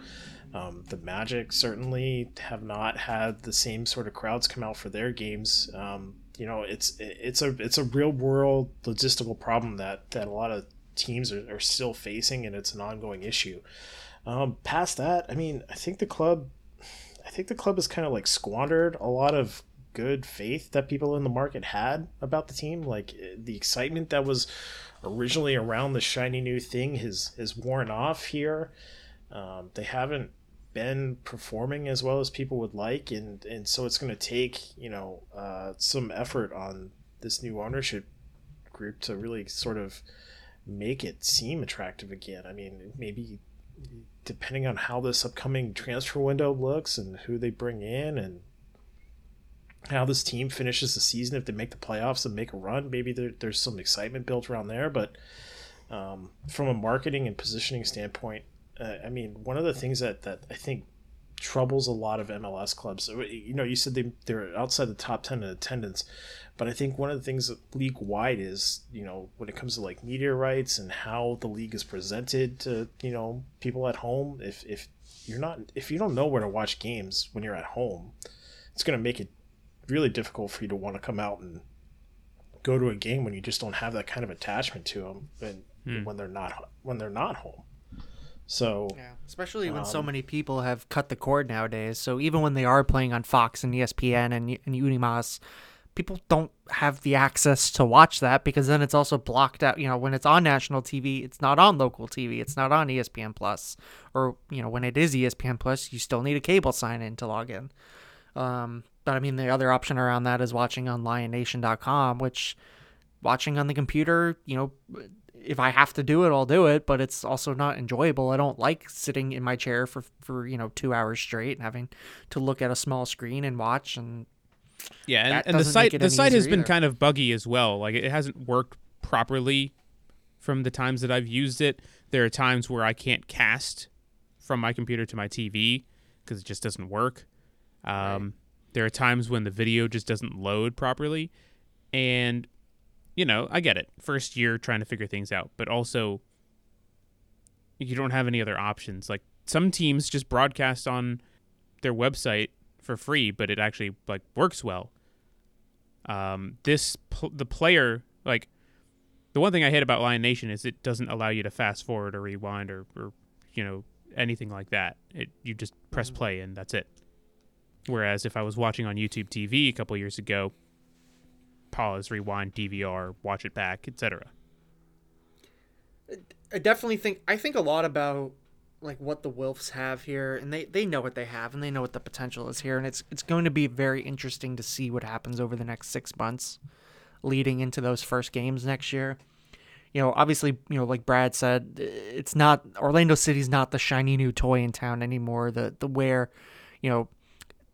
Um, the Magic certainly have not had the same sort of crowds come out for their games. Um, you know, it's it's a it's a real world logistical problem that that a lot of teams are, are still facing, and it's an ongoing issue. Um, past that, I mean, I think the club, I think the club has kind of like squandered a lot of good faith that people in the market had about the team. Like the excitement that was originally around the shiny new thing has has worn off here. Um, they haven't been performing as well as people would like, and and so it's going to take you know uh, some effort on this new ownership group to really sort of make it seem attractive again. I mean, maybe depending on how this upcoming transfer window looks and who they bring in and how this team finishes the season if they make the playoffs and make a run maybe there, there's some excitement built around there but um, from a marketing and positioning standpoint uh, i mean one of the things that, that i think troubles a lot of mls clubs you know you said they, they're outside the top 10 in attendance but i think one of the things league wide is you know when it comes to like media rights and how the league is presented to you know people at home if if you're not if you don't know where to watch games when you're at home it's going to make it really difficult for you to want to come out and go to a game when you just don't have that kind of attachment to them and Hmm. when they're not when they're not home. So Yeah, especially when Um, so many people have cut the cord nowadays. So even when they are playing on Fox and ESPN and, and Unimas, people don't have the access to watch that because then it's also blocked out. You know, when it's on national TV, it's not on local TV. It's not on ESPN Plus, or you know, when it is ESPN Plus, you still need a cable sign in to log in. Um, but I mean, the other option around that is watching on LionNation.com, which watching on the computer, you know, if I have to do it, I'll do it, but it's also not enjoyable. I don't like sitting in my chair for, for you know, two hours straight and having to look at a small screen and watch. And Yeah, and, and the site the site has easier been either. kind of buggy as well. Like it hasn't worked properly from the times that I've used it. There are times where I can't cast from my computer to my TV because it just doesn't work. Um, There are times when the video just doesn't load properly, and you know I get it. First year trying to figure things out, but also you don't have any other options. Like some teams just broadcast on their website for free, but it actually like works well. Um, this pl- the player like the one thing I hate about Lion Nation is it doesn't allow you to fast forward or rewind or, or you know anything like that. It you just press play and that's it. Whereas if I was watching on YouTube TV a couple years ago, pause, rewind, DVR, watch it back, etc. I definitely think I think a lot about like what the Wilfs have here, and they they know what they have, and they know what the potential is here, and it's it's going to be very interesting to see what happens over the next six months, leading into those first games next year. You know, obviously, you know, like Brad said, it's not Orlando City's not the shiny new toy in town anymore. The the where, you know,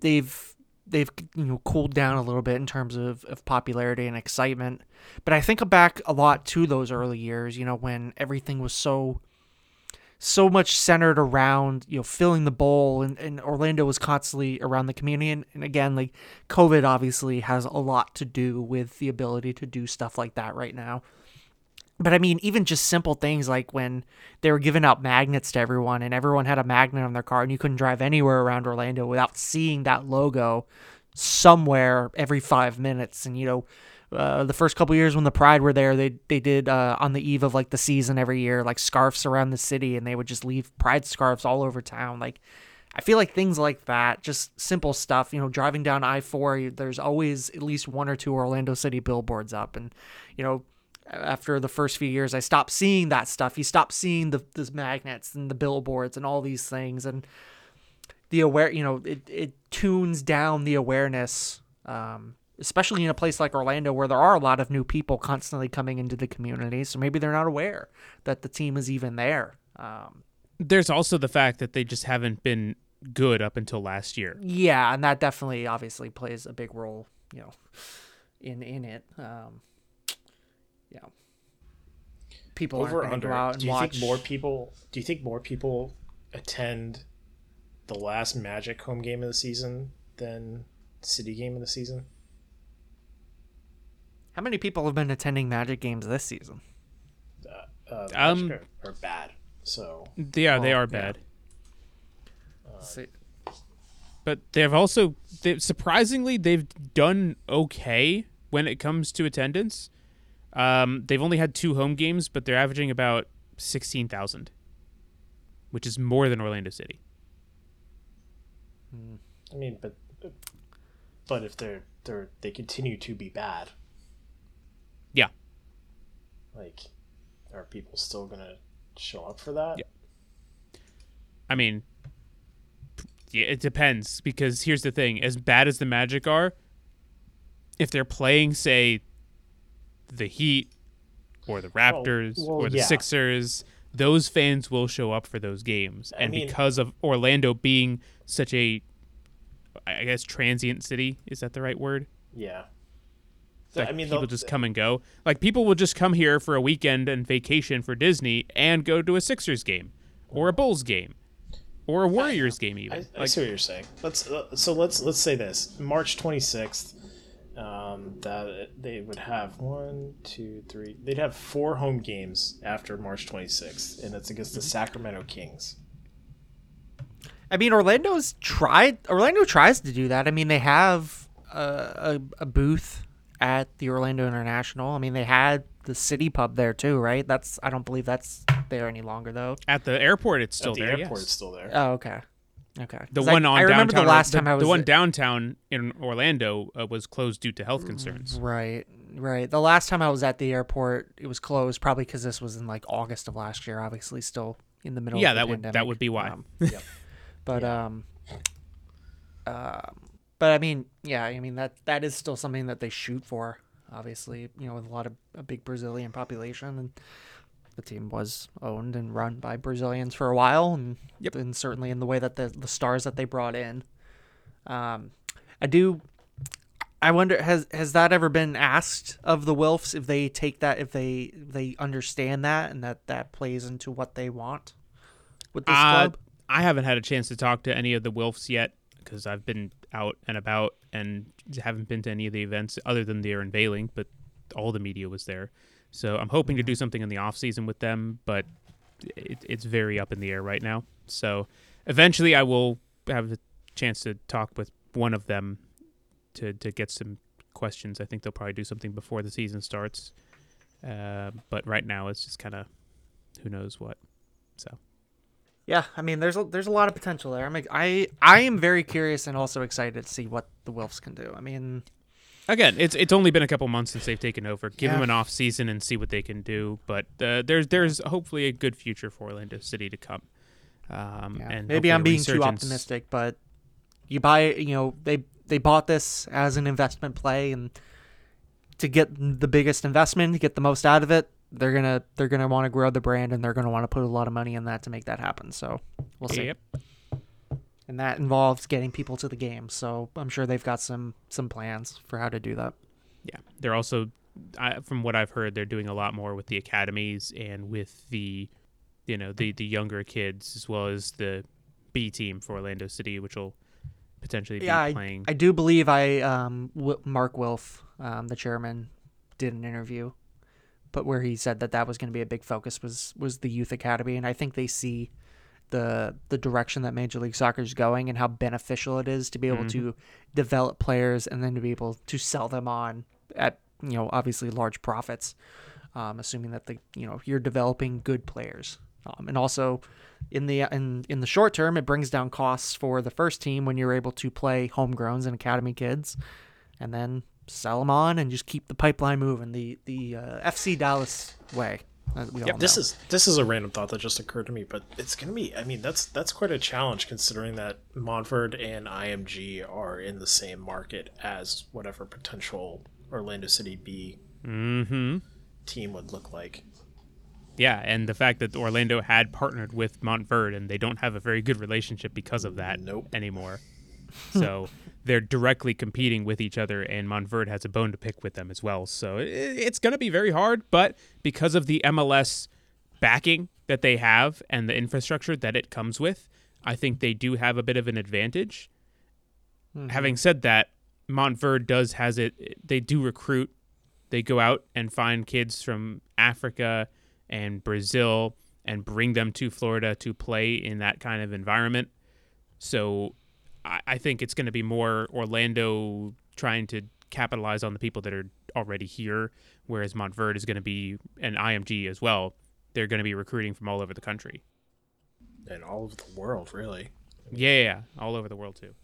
they've they've you know cooled down a little bit in terms of, of popularity and excitement. But I think back a lot to those early years, you know, when everything was so so much centered around, you know, filling the bowl and, and Orlando was constantly around the community and, and again like COVID obviously has a lot to do with the ability to do stuff like that right now. But I mean, even just simple things like when they were giving out magnets to everyone and everyone had a magnet on their car and you couldn't drive anywhere around Orlando without seeing that logo somewhere every five minutes. And, you know, uh, the first couple years when the Pride were there, they they did uh, on the eve of like the season every year, like scarves around the city, and they would just leave Pride scarves all over town. Like, I feel like things like that, just simple stuff. You know, driving down I four, there's always at least one or two Orlando City billboards up, and you know, after the first few years, I stopped seeing that stuff. You stop seeing the the magnets and the billboards and all these things, and the aware, you know, it it tunes down the awareness. Um, especially in a place like Orlando where there are a lot of new people constantly coming into the community. So maybe they're not aware that the team is even there. Um, There's also the fact that they just haven't been good up until last year. yeah, and that definitely obviously plays a big role, you know, in in it. Um. People over aren't under. go out and do you watch. think more people? Do you think more people attend the last Magic home game of the season than City game of the season? How many people have been attending Magic games this season? Uh, the Um, Magic are, are bad. So Yeah, they Oh, are yeah. bad. See- but they've also they surprisingly they've done okay when it comes to attendance. Um, they've only had two home games, but they're averaging about sixteen thousand, which is more than Orlando City. I mean, but but if they're they're they continue to be bad, Yeah, like are people still gonna show up for that? Yeah. I mean, Yeah, it depends because here's the thing: as bad as the Magic are, if they're playing, say, the Heat or the Raptors well, or the yeah. Sixers, those fans will show up for those games. And mean- because of Orlando being such a, I guess, transient city, is that the right word? Yeah. Like I mean, people just come and go. Like people will just come here for a weekend and vacation for Disney and go to a Sixers game or a Bulls game or a Warriors game even. I, I like see what you're saying. Let's uh, so let's let's say this: March 26th. Um, that they would have one, two, three. They'd have four home games after March 26th, and it's against the Mm-hmm. Sacramento Kings. I mean, Orlando's tried. Orlando tries to do that. I mean, they have a, a, a booth at the Orlando International. I mean, they had the City Pub there too, right? That's I don't believe that's there any longer though. at the airport, it's still At the there. airport, yes. it's still there. Oh, okay, okay. The 'Cause I- one on I remember the last the, time I was the one downtown in Orlando uh, was closed due to health concerns. Right, right. The last time I was at the airport, it was closed, probably because this was in like August of last year. Obviously, still in the middle. Yeah, of the that would that would be why. Um, but um, um, but I mean, yeah, I mean that that is still something that they shoot for. Obviously, you know, with a lot of a big Brazilian population, and the team was owned and run by Brazilians for a while, and Yep. and certainly in the way that the the stars that they brought in. Um, I do. I wonder has has that ever been asked of the Wilfs if they take that if they they understand that and that that plays into what they want with this Uh, club. I haven't had a chance to talk to any of the Wilfs yet because I've been out and about and haven't been to any of the events other than the unveiling, but all the media was there. So I'm hoping to do something in the off season with them, but it, it's very up in the air right now. So eventually I will have a chance to talk with one of them to, to get some questions. I think they'll probably do something before the season starts. Uh, but right now it's just kind of who knows what. So Yeah, I mean, there's a, there's a lot of potential there. I'm I I am very curious and also excited to see what the Wilfs can do. I mean, Again, it's it's only been a couple months since they've taken over. Give Yeah. them an off season and see what they can do. But uh, there's there's hopefully a good future for Orlando City to come. Um, yeah, and maybe I'm being too optimistic, but you buy, you know, they they bought this as an investment play, and to get the biggest investment, to get the most out of it, they're gonna they're gonna want to grow the brand, and they're gonna want to put a lot of money in that to make that happen. So we'll see. Yep. And that involves getting people to the game. So I'm sure they've got some some plans for how to do that. Yeah, they're also, I, from what I've heard, they're doing a lot more with the academies and with the, you know, the the younger kids as well as the B team for Orlando City, which will potentially be yeah, I, playing. I do believe I um w- Mark Wilf, um, the chairman, did an interview, but where he said that that was going to be a big focus was was the youth academy, and I think they see the the direction that Major League Soccer is going and how beneficial it is to be able to develop players and then to be able to sell them on at you know obviously large profits, um, assuming that the you know you're developing good players, um, and also in the in in the short term it brings down costs for the first team when you're able to play homegrowns and academy kids, and then sell them on and just keep the pipeline moving the the uh, FC Dallas way. All This is this is a random thought that just occurred to me, but it's gonna be. I mean, that's that's quite a challenge considering that Montverde and IMG are in the same market as whatever potential Orlando City B mm-hmm. team would look like. Yeah, and the fact that Orlando had partnered with Montverde and they don't have a very good relationship because of that Nope. anymore. So they're directly competing with each other, and Montverde has a bone to pick with them as well. So it's going to be very hard, but because of the MLS backing that they have and the infrastructure that it comes with, I think they do have a bit of an advantage. Mm-hmm. Having said that, Montverde does has it. They do recruit. They go out and find kids from Africa and Brazil and bring them to Florida to play in that kind of environment. So I, I think it's going to be more Orlando trying to capitalize on the people that are already here, whereas Montverde is going to be an IMG as well. They're going to be recruiting from all over the country. And all over the world, really. Yeah, all over the world too.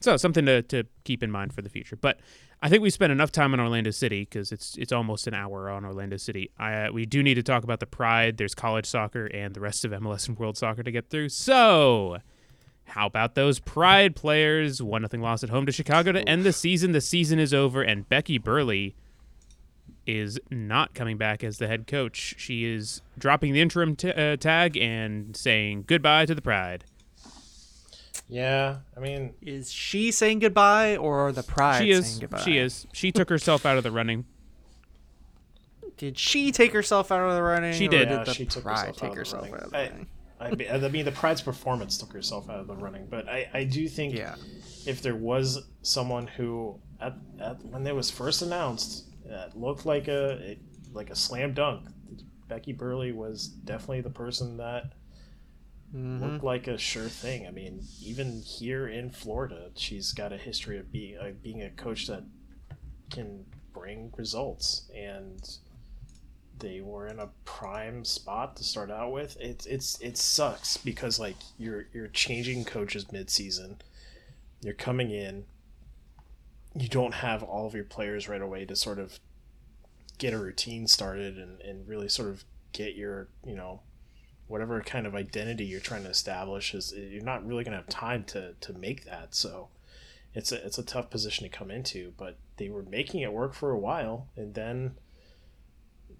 So something to, to keep in mind for the future. But I think we spent enough time on Orlando City because it's it's almost an hour on Orlando City. I, uh, we do need to talk about the Pride. There's college soccer and the rest of MLS and World Soccer to get through. So How about those Pride players? One nothing loss at home to Chicago to end the season. The season is over, and Becky Burleigh is not coming back as the head coach. She is dropping the interim t- uh, tag and saying goodbye to the Pride. Yeah, I mean, Is she saying goodbye or the pride she is. saying goodbye? She is. She took herself out of the running. Did she take herself out of the running? She or did. did yeah, the she took pride herself take out herself of the out of the I, running? I, mean- I mean, the Pride's performance took herself out of the running, but I, I do think Yeah. if there was someone who, at, at when it was first announced, uh, looked like a like a slam dunk, Becky Burleigh was definitely the person that Mm-hmm. looked like a sure thing. I mean, even here in Florida, she's got a history of being uh, being a coach that can bring results, and they were in a prime spot to start out with. It's it's it sucks because like you're you're changing coaches mid season, you're coming in, you don't have all of your players right away to sort of get a routine started and, and really sort of get your you know whatever kind of identity you're trying to establish is you're not really to have time to to make that so it's a it's a tough position to come into but they were making it work for a while and then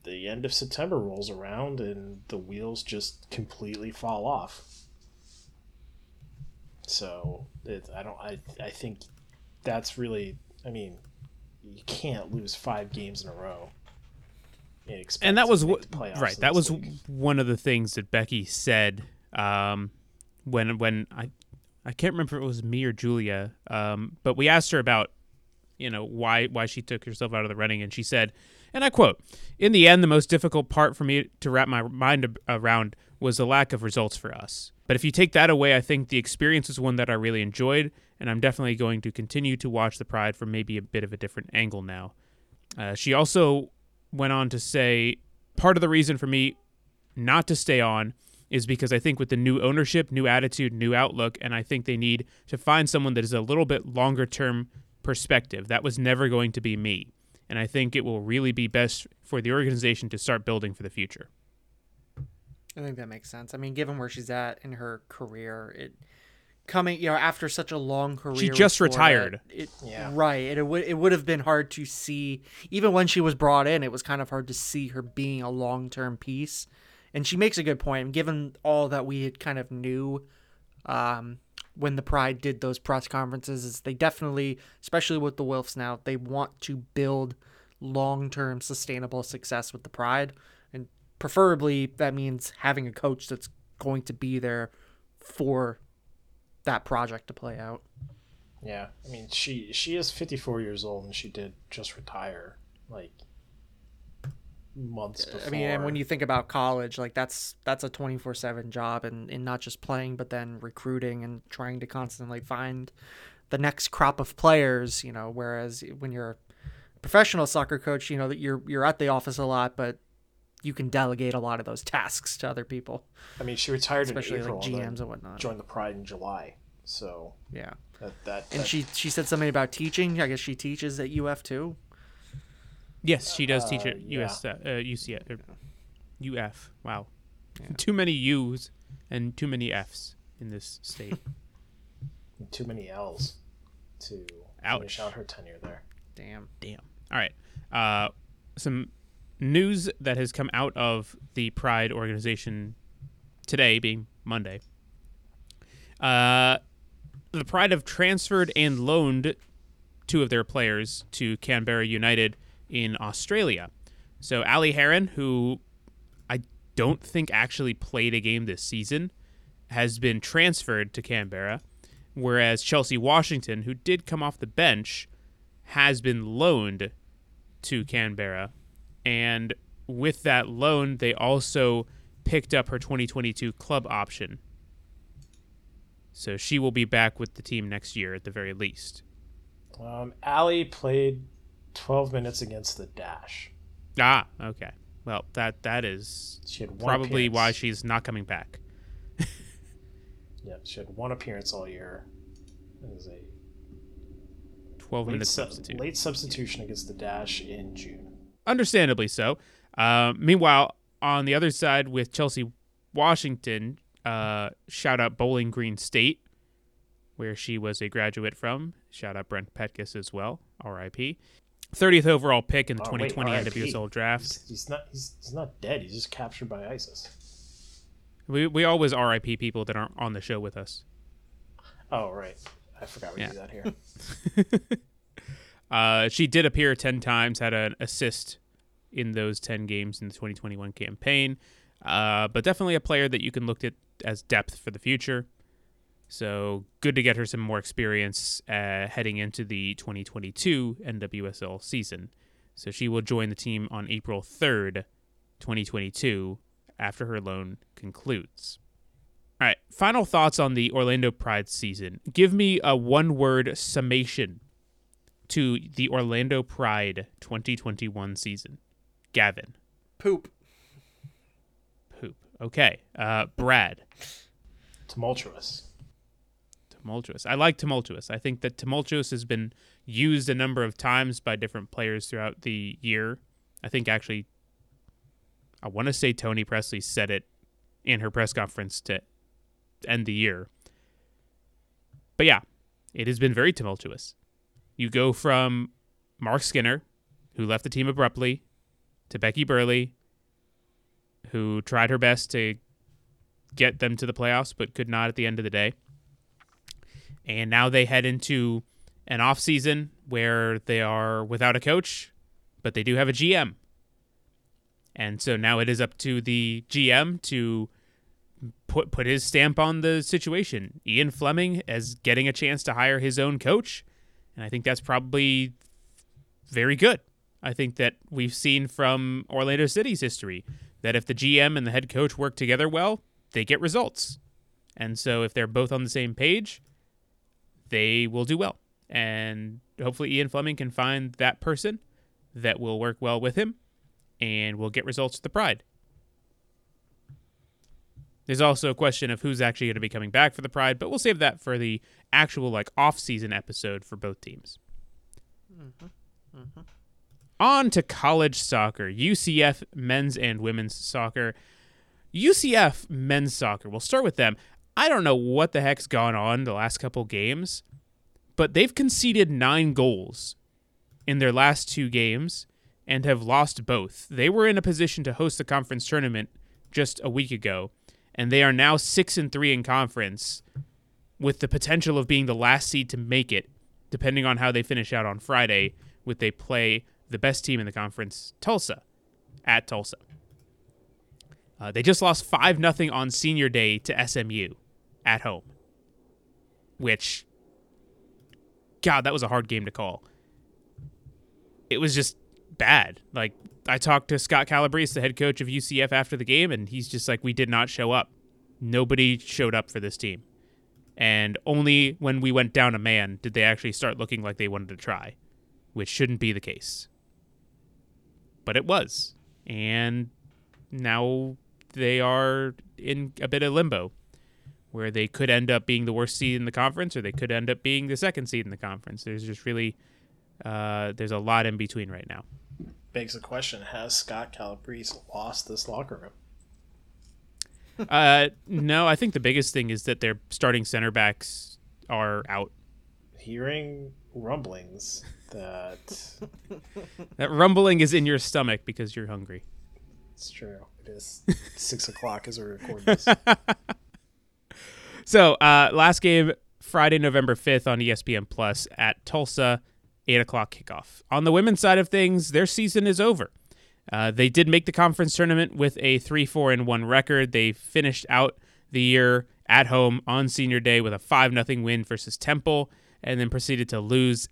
the end of September rolls around and the wheels just completely fall off so it, I don't I I think that's really I mean you can't lose five games in a row and, and that was what right that was league. one of the things that becky said um, when when i i can't remember if it was me or julia um, but we asked her about you know why why she took herself out of the running and she said and i quote in the end the most difficult part for me to wrap my mind around was the lack of results for us but if you take that away i think the experience was one that i really enjoyed and i'm definitely going to continue to watch the pride from maybe a bit of a different angle now uh, she also went on to say part of the reason for me not to stay on is because I think with the new ownership, new attitude, new outlook, and I think they need to find someone that is a little bit longer term perspective. That was never going to be me. And I think it will really be best for the organization to start building for the future. I think that makes sense. I mean, given where she's at in her career, it coming you know after such a long career, She just Florida, retired. It, Yeah. right. It, it would it would have been hard to see even when she was brought in. It was kind of hard to see her being a long term piece. And she makes a good point. Given all that we had kind of knew um, when the Pride did those press conferences, is they definitely, especially with the Wilfs now, they want to build long term sustainable success with the Pride. And preferably that means having a coach that's going to be there for that project to play out. Yeah, I mean she she is 54 years old and she did just retire like months before. I mean, and when you think about college, like that's that's a twenty four seven job, and and not just playing, but then recruiting and trying to constantly find the next crop of players. You know, whereas when you're a professional soccer coach, you know that you're you're at the office a lot, but you can delegate a lot of those tasks to other people, I mean she retired especially in April like GMs and whatnot. joined the Pride in July. So Yeah, that that, and she she said something about teaching. I guess she teaches at UF too. Yes, she does teach Uh, at yeah. US, uh, UC, uh, UF. Wow. Too many U's and too many F's in this state. too many L's to Ouch. finish out her tenure there. Damn. Damn. All right. Uh, some news that has come out of the Pride organization today, being Monday. Uh, the Pride have transferred and loaned two of their players to Canberra United in Australia. So Ali Heron, who I don't think actually played a game this season, has been transferred to Canberra, whereas Chelsea Washington, who did come off the bench, has been loaned to Canberra. And with that loan, they also picked up her 2022 club option. So she will be back with the team next year at the very least. Um, Allie played 12 minutes against the Dash. Ah, okay. Well, that that is She had one probably appearance. why she's not coming back. Yeah, she had one appearance all year. It was a 12 late, minutes su- substitute. late substitution against the Dash in June. Understandably so. Uh, meanwhile, on the other side with Chelsea Washington, uh, shout out Bowling Green State, where she was a graduate from. Shout out Brent Petkus as well, RIP. 30th overall pick in the Oh, 2020 RIP. NWSL draft. He's, he's not. He's, he's not dead. He's just captured by ISIS. We, we always RIP people that aren't on the show with us. Oh right, I forgot we Yeah. do that here. Uh, she did appear 10 times, had an assist in those 10 games in the 2021 campaign. Uh, but definitely a player that you can look at as depth for the future. So good to get her some more experience uh, heading into the 2022 NWSL season. So she will join the team on April 3rd, 2022, after her loan concludes. All right, final thoughts on the Orlando Pride season. Give me a one word summation to the Orlando Pride 2021 season. Gavin, Poop. poop. Okay. Uh, Brad, Tumultuous. Tumultuous. I like tumultuous. I think that tumultuous has been used a number of times by different players throughout the year. I think actually, I want to say Toni Pressley said it in her press conference to end the year. But yeah, it has been very tumultuous. You go from Mark Skinner, who left the team abruptly, to Becky Burleigh, who tried her best to get them to the playoffs but could not at the end of the day. And now they head into an off season where they are without a coach, but they do have a GM. And so now it is up to the GM to put put his stamp on the situation. Ian Fleming as getting a chance to hire his own coach, and I think that's probably very good. I think that we've seen from Orlando City's history that if the GM and the head coach work together well, they get results. And so if they're both on the same page, they will do well. And hopefully Ian Fleming can find that person that will work well with him and will get results to the Pride. There's also a question of who's actually going to be coming back for the Pride, but we'll save that for the actual like off-season episode for both teams. Mm-hmm. Mm-hmm. On to college soccer, UCF men's and women's soccer. UCF men's soccer. We'll start with them. I don't know what the heck's gone on the last couple games, but they've conceded nine goals in their last two games and have lost both. They were in a position to host the conference tournament just a week ago, and they are now six and three in conference, with the potential of being the last seed to make it, depending on how they finish out on Friday. With they play the best team in the conference, Tulsa, at Tulsa. Uh, they just lost five nothing on Senior Day to SMU at home, which, God, that was a hard game to call. It was just bad. Like I talked to Scott Calabrese, the head coach of UCF, after the game, and he's just like, "We did not show up. Nobody showed up for this team, and only when we went down a man did they actually start looking like they wanted to try, which shouldn't be the case." But it was, and now they are in a bit of limbo where they could end up being the worst seed in the conference or they could end up being the second seed in the conference. There's just really uh, there's a lot in between right now. Begs the question: Has Scott Calabrese lost this locker room? Uh, no, I think the biggest thing is that their starting center backs are out. Hearing rumblings that That rumbling is in your stomach because you're hungry. it's true. It is six o'clock as we record this. So, uh, last game Friday, November fifth on ESPN Plus at Tulsa, eight o'clock kickoff. On the women's side of things, their season is over. Uh, they did make the conference tournament with a three, four, and one record. They finished out the year at home on Senior Day with a five nothing win versus Temple, and then proceeded to lose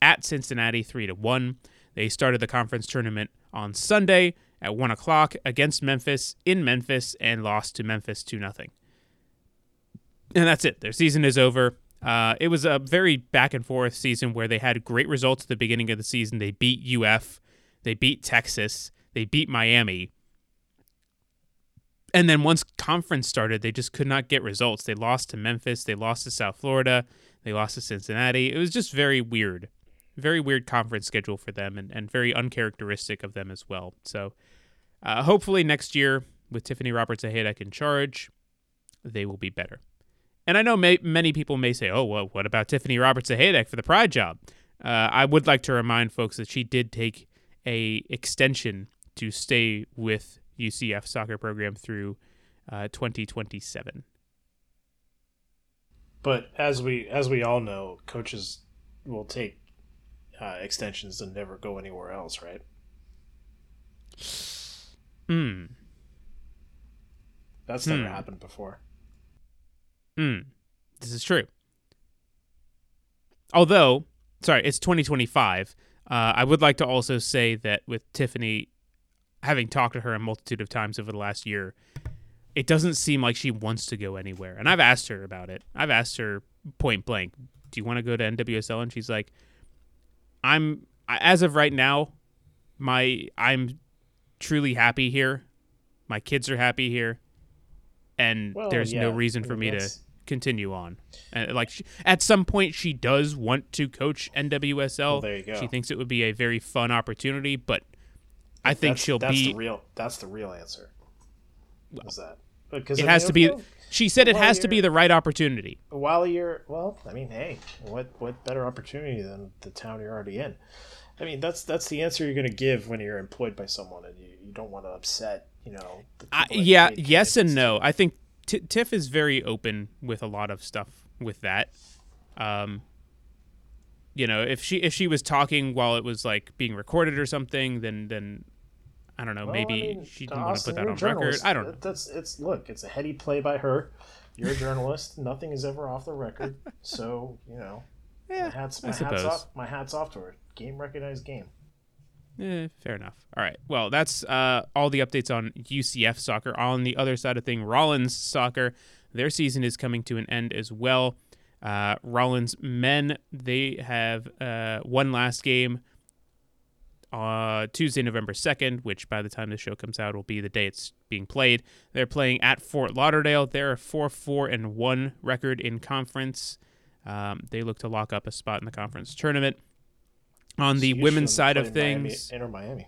at Cincinnati three to one. They started the conference tournament on Sunday at one o'clock against Memphis in Memphis and lost to Memphis two nothing and that's it. Their season is over. Uh, it was a very back and forth season where they had great results at the beginning of the season. They beat UF, they beat Texas, they beat Miami. And then once conference started, they just could not get results. They lost to Memphis, they lost to South Florida, they lost to Cincinnati. It was just very weird. Very weird conference schedule for them and, and very uncharacteristic of them as well. So uh, hopefully next year, with Tiffany Roberts ahead, I can charge, they will be better. And I know may, many people may say, "Oh, well, what about Tiffany Roberts Sahaydak for the Pride job?" Uh, I would like to remind folks that she did take a extension to stay with UCF soccer program through uh, 2027. But as we as we all know, coaches will take uh, extensions and never go anywhere else, right? Hmm. That's never Hmm. happened before. Hmm. This is true. Although, sorry, it's 2025. Uh, I would like to also say that with Tiffany, having talked to her a multitude of times over the last year, it doesn't seem like she wants to go anywhere. And I've asked her about it. I've asked her point blank, "Do you want to go to NWSL?" And she's like, "I'm as of right now, my I'm truly happy here. My kids are happy here, and Well, there's no yeah, reason I for mean, me to continue on. And like she, at some point, she does want to coach NWSL. Well, there you go. She thinks it would be a very fun opportunity, but I think That's- she'll that's be. the real. That's the real answer. Is that because it has to be. She said it has to be the right opportunity. while you're well i mean hey what what better opportunity than the town you're already in i mean that's that's the answer you're going to give when you're employed by someone and you, you don't want to upset you know I, yeah, yes and no. I think T- Tiff is very open with a lot of stuff with that. Um, you know, if she if she was talking while it was like being recorded or something, then then I don't know. Well, maybe I mean, she didn't want to put that on record. I don't know. That's it's look it's a heady play by her you're a journalist nothing is ever off the record so you know Yeah, my hats my hats off my hats off to her game recognized game Eh, fair enough. All right. Well, that's uh, all the updates on UCF soccer. On the other side of thing, Rollins soccer, their season is coming to an end as well. Uh, Rollins men, they have uh, one last game uh, Tuesday, November 2nd, which by the time the show comes out will be the day it's being played. They're playing at Fort Lauderdale. They're a 4 4 and 1 record in conference. Um, they look to lock up a spot in the conference tournament. On the women's side of play Miami- things, enter miami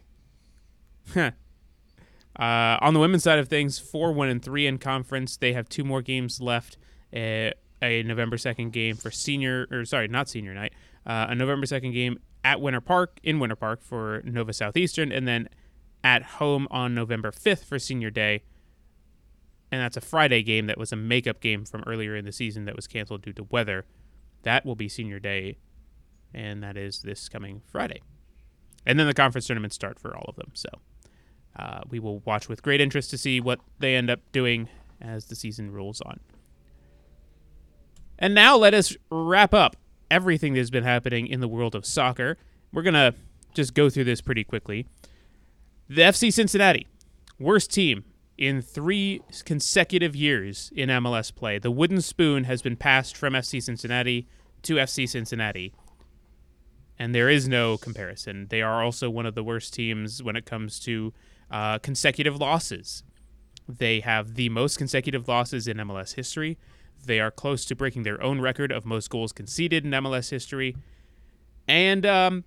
uh, on the women's side of things, four one and three in conference. They have two more games left. Uh, a November second game for senior, or sorry, not senior night. Uh, a November second game at Winter Park in Winter Park for Nova Southeastern, and then at home on November fifth for senior day. And that's a Friday game that was a makeup game from earlier in the season that was canceled due to weather. That will be senior day, and that is this coming Friday. And then the conference tournaments start for all of them. So uh, we will watch with great interest to see what they end up doing as the season rolls on. And now let us wrap up everything that's been happening in the world of soccer. We're going to just go through this pretty quickly. The FC Cincinnati, worst team in three consecutive years in MLS play. The wooden spoon has been passed from FC Cincinnati to FC Cincinnati and there is no comparison. They are also one of the worst teams when it comes to uh, consecutive losses. They have the most consecutive losses in MLS history. They are close to breaking their own record of most goals conceded in MLS history. And um,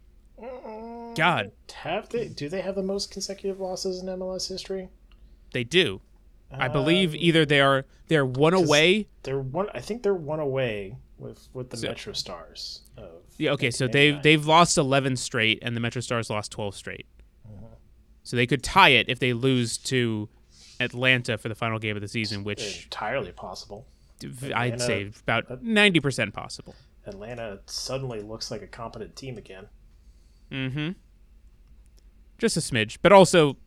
God, have they do they have the most consecutive losses in mls history they do. I believe either they are they're one away. they're one i think they're one away with with the metro stars of Yeah, okay, so they've they've lost eleven straight, and the Metro Stars lost twelve straight. So they could tie it if they lose to Atlanta for the final game of the season, which entirely possible I'd say about ninety percent possible. atlanta suddenly looks like a competent team again Mm-hmm. Just a smidge, but also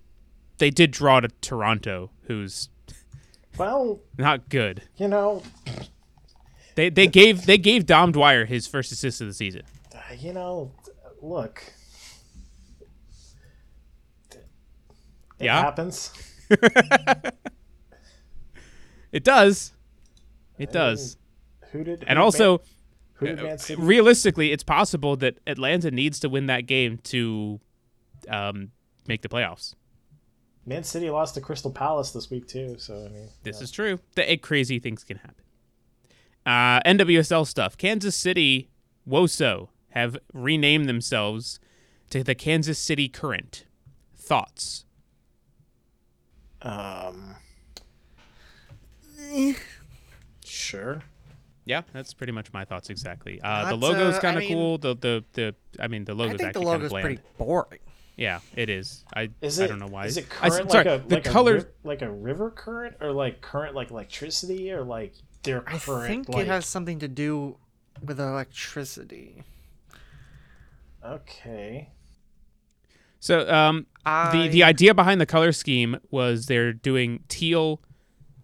they did draw to Toronto, who's well not good. you know They they gave they gave Dom Dwyer his first assist of the season. uh, you know look it Yeah? happens It does. It does. who did And who also, Man, who did City realistically, it's possible that Atlanta needs to win that game to um, make the playoffs. Man City lost to Crystal Palace this week too so I mean This is true. The crazy things can happen. Uh, NWSL stuff. Kansas City WOSO have renamed themselves to the Kansas City Current. Thoughts? um sure Yeah, that's pretty much my thoughts exactly. Uh, the logo's uh, kind I of mean- cool. The the the I mean the I logo's think the actually kind of logo's pretty boring. Yeah, it is. I Is it? I don't know why. Is it I current sorry, like a the like color a like a river current or like current like electricity or like their I current think like it has something to do with electricity. okay. So um, the the idea behind the color scheme was they're doing teal,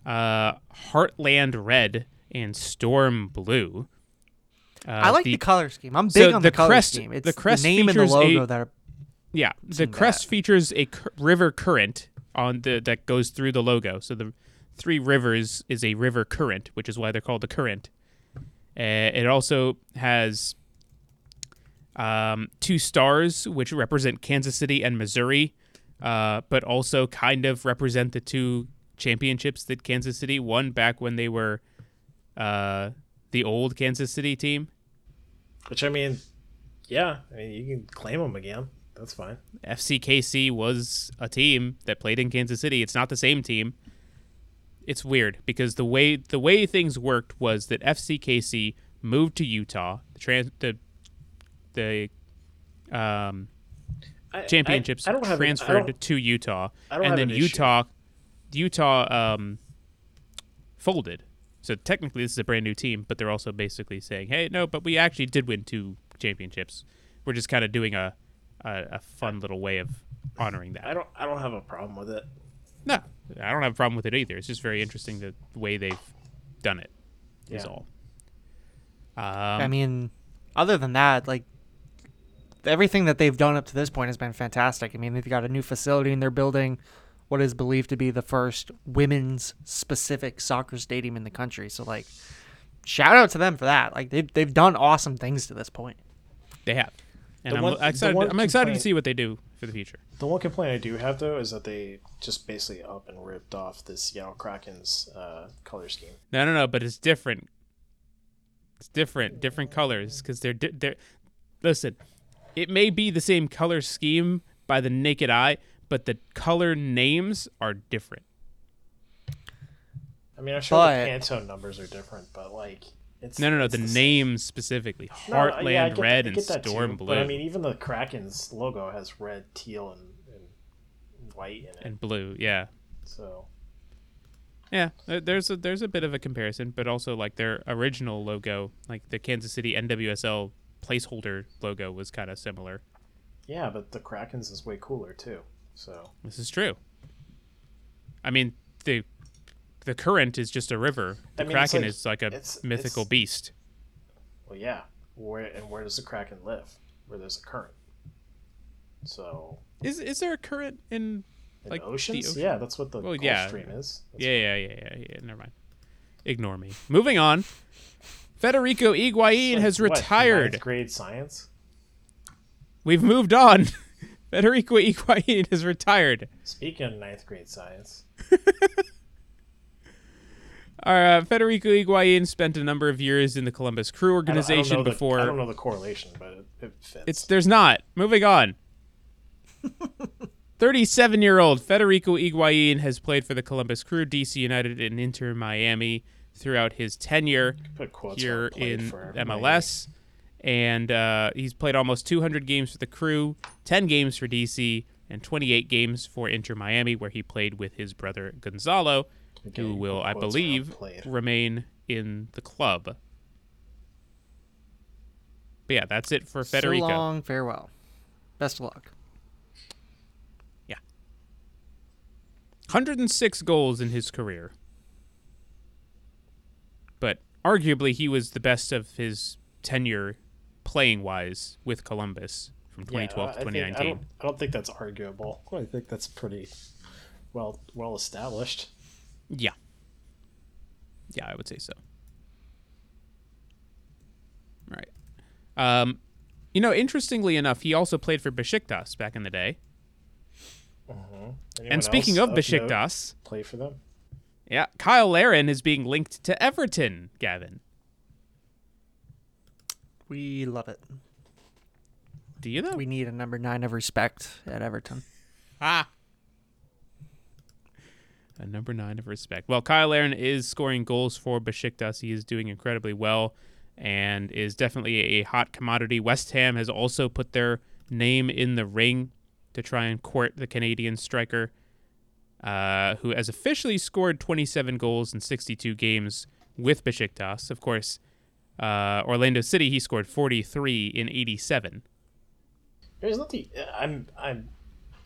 uh, Heartland red, and Storm blue. Uh, I like the, color scheme. I'm so big on the, the color crest- scheme. It's the crest name and the logo a- that are Yeah, the crest that. features a cur- river current on the that goes through the logo. So the three rivers is a river current, which is why they're called the current. Uh, it also has um, two stars, which represent Kansas City and Missouri, uh, but also kind of represent the two championships that Kansas City won back when they were uh, the old Kansas City team. Which I mean, yeah, I mean you can claim them again. That's fine. FCKC was a team that played in Kansas City. It's not the same team. It's weird because the way the way things worked was that FCKC moved to Utah. The trans the the um, I- championships I, I transferred to Utah, I don't and then an issue. Utah Utah um, folded. So technically, this is a brand new team, but they're also basically saying, "Hey, no, but we actually did win two championships. We're just kind of doing a, a a fun little way of honoring that." I don't. I don't have a problem with it. No, I don't have a problem with it either. It's just very interesting the way they've done it. Is Yeah. all. Um, I mean, other than that, like everything that they've done up to this point has been fantastic. I mean, they've got a new facility and they're building what is believed to be the first women's specific soccer stadium in the country. So like shout out to them for that. Like they've they've done awesome things to this point. they have, and The I'm one- excited. I'm excited to see what they do for the future. The one complaint I do have though is that they just basically up and ripped off the Seattle Kraken's uh, color scheme. No, no, no, but it's different. It's different, different colors because they're di- they're. Listen, it may be the same color scheme by the naked eye, but the color names are different. I mean, I'm sure But- the Pantone numbers are different, but like it's No, no, no, the same. names specifically: No, Heartland yeah, get Red and that too, Storm Blue But I mean, even the Kraken's logo has red, teal, and, and white in it. and blue. Yeah, so yeah. Uh, there's a there's a bit of a comparison, but also like their original logo, like the Kansas City NWSL placeholder logo, was kind of similar. yeah, but the Kraken's is way cooler too. So This is true. I mean, the the current is just a river. The I mean, kraken like- is like a it's- mythical it's- beast. well, yeah. Where and where does the Kraken live? Where there's a current. So Is is there a current in in like the oceans, ocean? yeah, that's what the Well, Gulf yeah. Stream is. That's Yeah, yeah, yeah, yeah, yeah. Never mind. Ignore me. Moving on. Federico Higuain like, has retired. ninth grade science. We've moved on. Federico Higuain has retired. Speaking of ninth grade science, Our uh, Federico Higuain spent a number of years in the Columbus Crew I don't- I don't organization the- before. I don't know the correlation, but it, it fits. It's there's not. Moving on. 37-year-old Federico Higuain has played for the Columbus Crew, DC United, and Inter Miami throughout his tenure here where it played in MLS. And uh, he's played almost 200 games for the Crew, 10 games for DC, and 28 games for Inter Miami, where he played with his brother Gonzalo, who will, I believe, remain in the club. But yeah, that's it for Federico. So long, farewell. Best of luck. Yeah. 106 goals in his career. But arguably, he was the best of his tenure playing wise with Columbus from 2012 Yeah, to I- I think- 2019. I don't, I don't think that's arguable. I think that's pretty well well established. Yeah. Yeah, I would say so. Right. Um, you know, interestingly enough, he also played for Besiktas back in the day. Anyone and speaking else of note Besiktas, play for them. yeah, Kyle Larin is being linked to Everton, Gavin. We love it. Do you know? We need a number nine of respect at Everton. Ah. A number nine of respect. Well, Kyle Larin is scoring goals for Besiktas. He is doing incredibly well and is definitely a hot commodity. West Ham has also put their name in the ring to try and court the Canadian striker, uh, who has officially scored 27 goals in 62 games with Besiktas. Of course, uh, Orlando City, he scored 43 in 87. There's not the. I'm I'm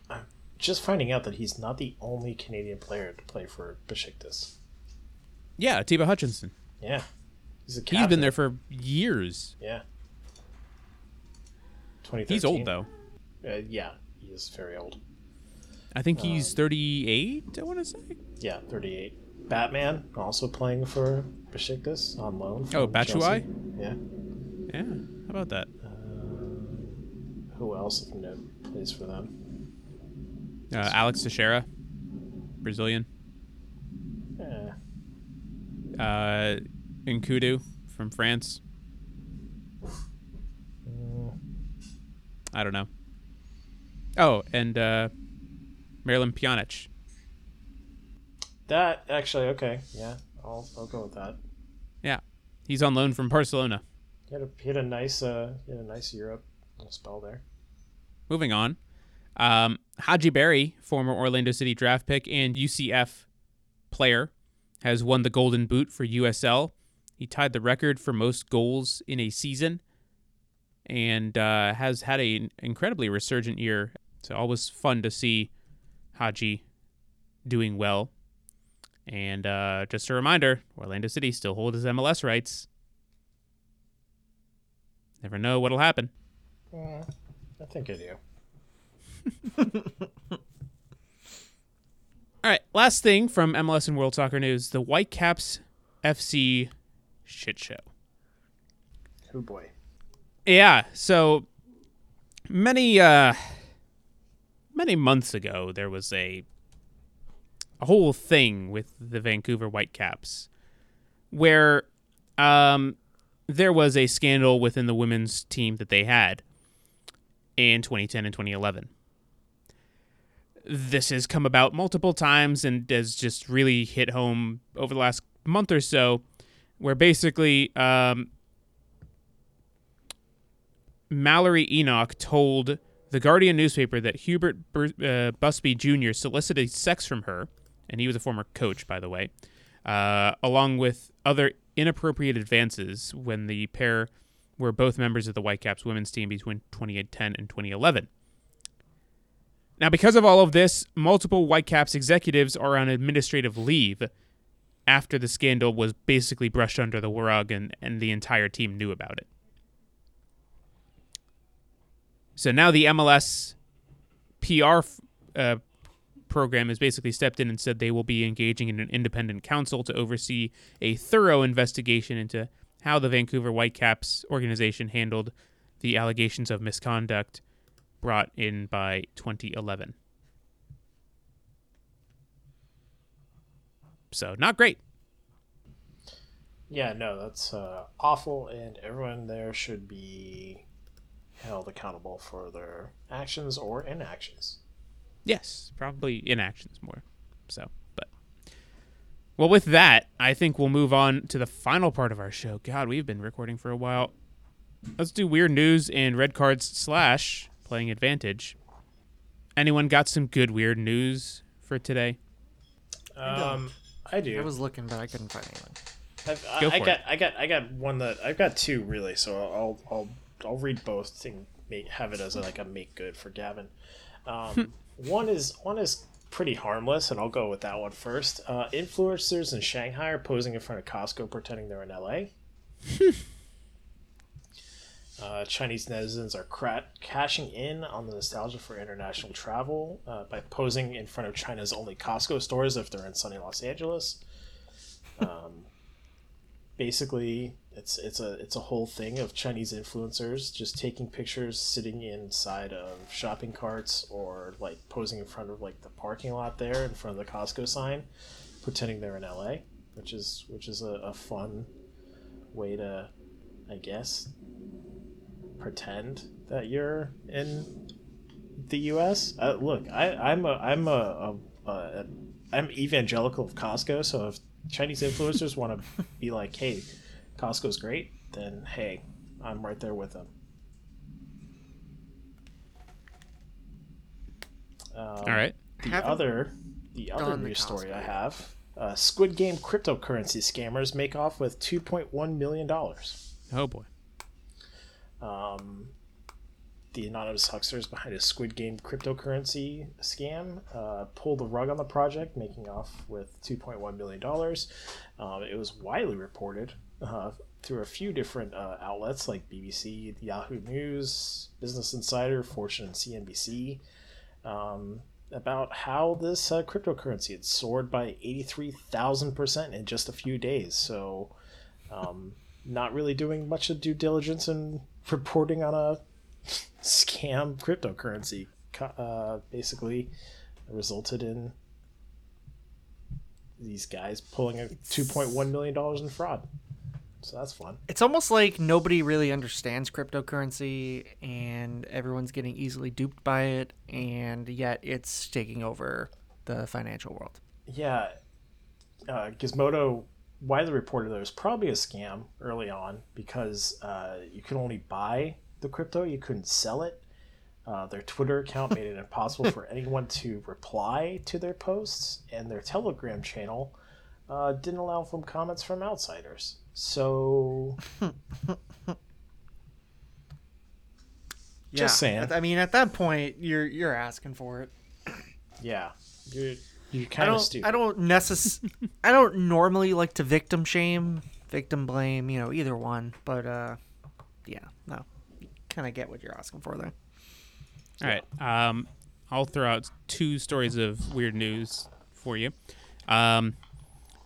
I'm just finding out that he's not the only Canadian player to play for Besiktas. Yeah, Atiba Hutchinson. Yeah, he's a He's been there for years. Yeah. 2013. He's old though. Uh, yeah, he is very old. I think he's 38. I want to say. Yeah, 38. Batman also playing for Besiktas on loan. Oh, Batshuayi? Yeah. Yeah. How about that? Who else of note plays for them? Uh, Alex Teixeira, Brazilian. Eh, Uh, Nkoudou from France. I don't know. Oh, and uh, Miralem Pjanic. that actually okay. Yeah, I'll I'll go with that. Yeah, he's on loan from Barcelona. He had a he had a nice uh he had a nice Europe spell there. Moving on. Um, Hadji Barry, former Orlando City draft pick and UCF player, has won the Golden Boot for USL. He tied the record for most goals in a season and uh, has had an incredibly resurgent year. It's always fun to see Hadji doing well. And uh, just a reminder Orlando City still holds his MLS rights. Never know what'll happen. I think I do. All right, last thing from MLS and World Soccer News: the Whitecaps FC shit show. Oh boy. Yeah, so many uh many months ago there was a a whole thing with the Vancouver Whitecaps where um there was a scandal within the women's team that they had in 2010 and 2011. This has come about multiple times and has just really hit home over the last month or so where basically um Malloree Enoch told the Guardian newspaper that Hubert uh, Busby Jr. solicited sex from her, and he was a former coach, by the way, uh, along with other inappropriate advances when the pair were both members of the Whitecaps women's team between 2010 and 2011. Now, because of all of this, multiple Whitecaps executives are on administrative leave after the scandal was basically brushed under the rug and, and the entire team knew about it. So now the MLS PR uh, program has basically stepped in and said they will be engaging in an independent counsel to oversee a thorough investigation into how the Vancouver Whitecaps organization handled the allegations of misconduct brought in by 2011. So, not great. Yeah, no, that's uh, awful, and everyone there should be held accountable for their actions or inactions. Yes, probably inactions more. So, but well, with that, I think we'll move on to the final part of our show. God, we've been recording for a while. Let's do weird news and red cards slash playing advantage. Anyone got some good weird news for today? Um, I do. I was looking, but I couldn't find anyone. I've, I, Go I got, it. I got, I got one that I've got two really. So I'll, I'll, I'll read both and make, have it as a, like a make good for Gavin. Um, one is, one is pretty harmless, and I'll go with that one first. Uh, influencers in Shanghai are posing in front of Costco pretending they're in LA. Uh, Chinese netizens are cra- cashing in on the nostalgia for international travel uh, by posing in front of China's only Costco stores if they're in sunny Los Angeles. Um, basically, it's it's a it's a whole thing of Chinese influencers just taking pictures, sitting inside of shopping carts, or like posing in front of like the parking lot there in front of the Costco sign, pretending they're in LA, which is which is a, a fun way to, I guess, pretend that you're in the U.S. Uh, look, I, I'm a I'm a, a, a I'm evangelical of Costco, so if Chinese influencers want to be like, "Hey, Costco's great," then hey, I'm right there with them. All right. The Haven't other, the other news story I have: uh, Squid Game cryptocurrency scammers make off with 2.1 million dollars. Oh boy. Um, the anonymous hucksters behind a Squid Game cryptocurrency scam uh, pulled the rug on the project, making off with 2.1 million dollars. Um, it was widely reported uh, through a few different uh, outlets like BBC, Yahoo News, Business Insider, Fortune, and CNBC um, about how this uh, cryptocurrency had soared by 83,000% in just a few days. So, um, not really doing much of due diligence and reporting on a scam cryptocurrency uh, basically resulted in these guys pulling a $2.1 million in fraud. So that's fun. It's almost like nobody really understands cryptocurrency and everyone's getting easily duped by it, and yet it's taking over the financial world. Yeah, uh, Gizmodo widely reported there was probably a scam early on because uh, you could only buy the crypto, you couldn't sell it. Uh, their Twitter account made it impossible for anyone to reply to their posts, and their Telegram channel uh, didn't allow from comments from outsiders. So, Just saying. I mean, at that point, you're you're asking for it. yeah, you're you're I kind of don't. stupid. I don't necess- I don't normally like to victim shame, victim blame. You know, either one. But uh, yeah, no, kind of get what you're asking for there. All right. Um, I'll throw out two stories of weird news for you. Um,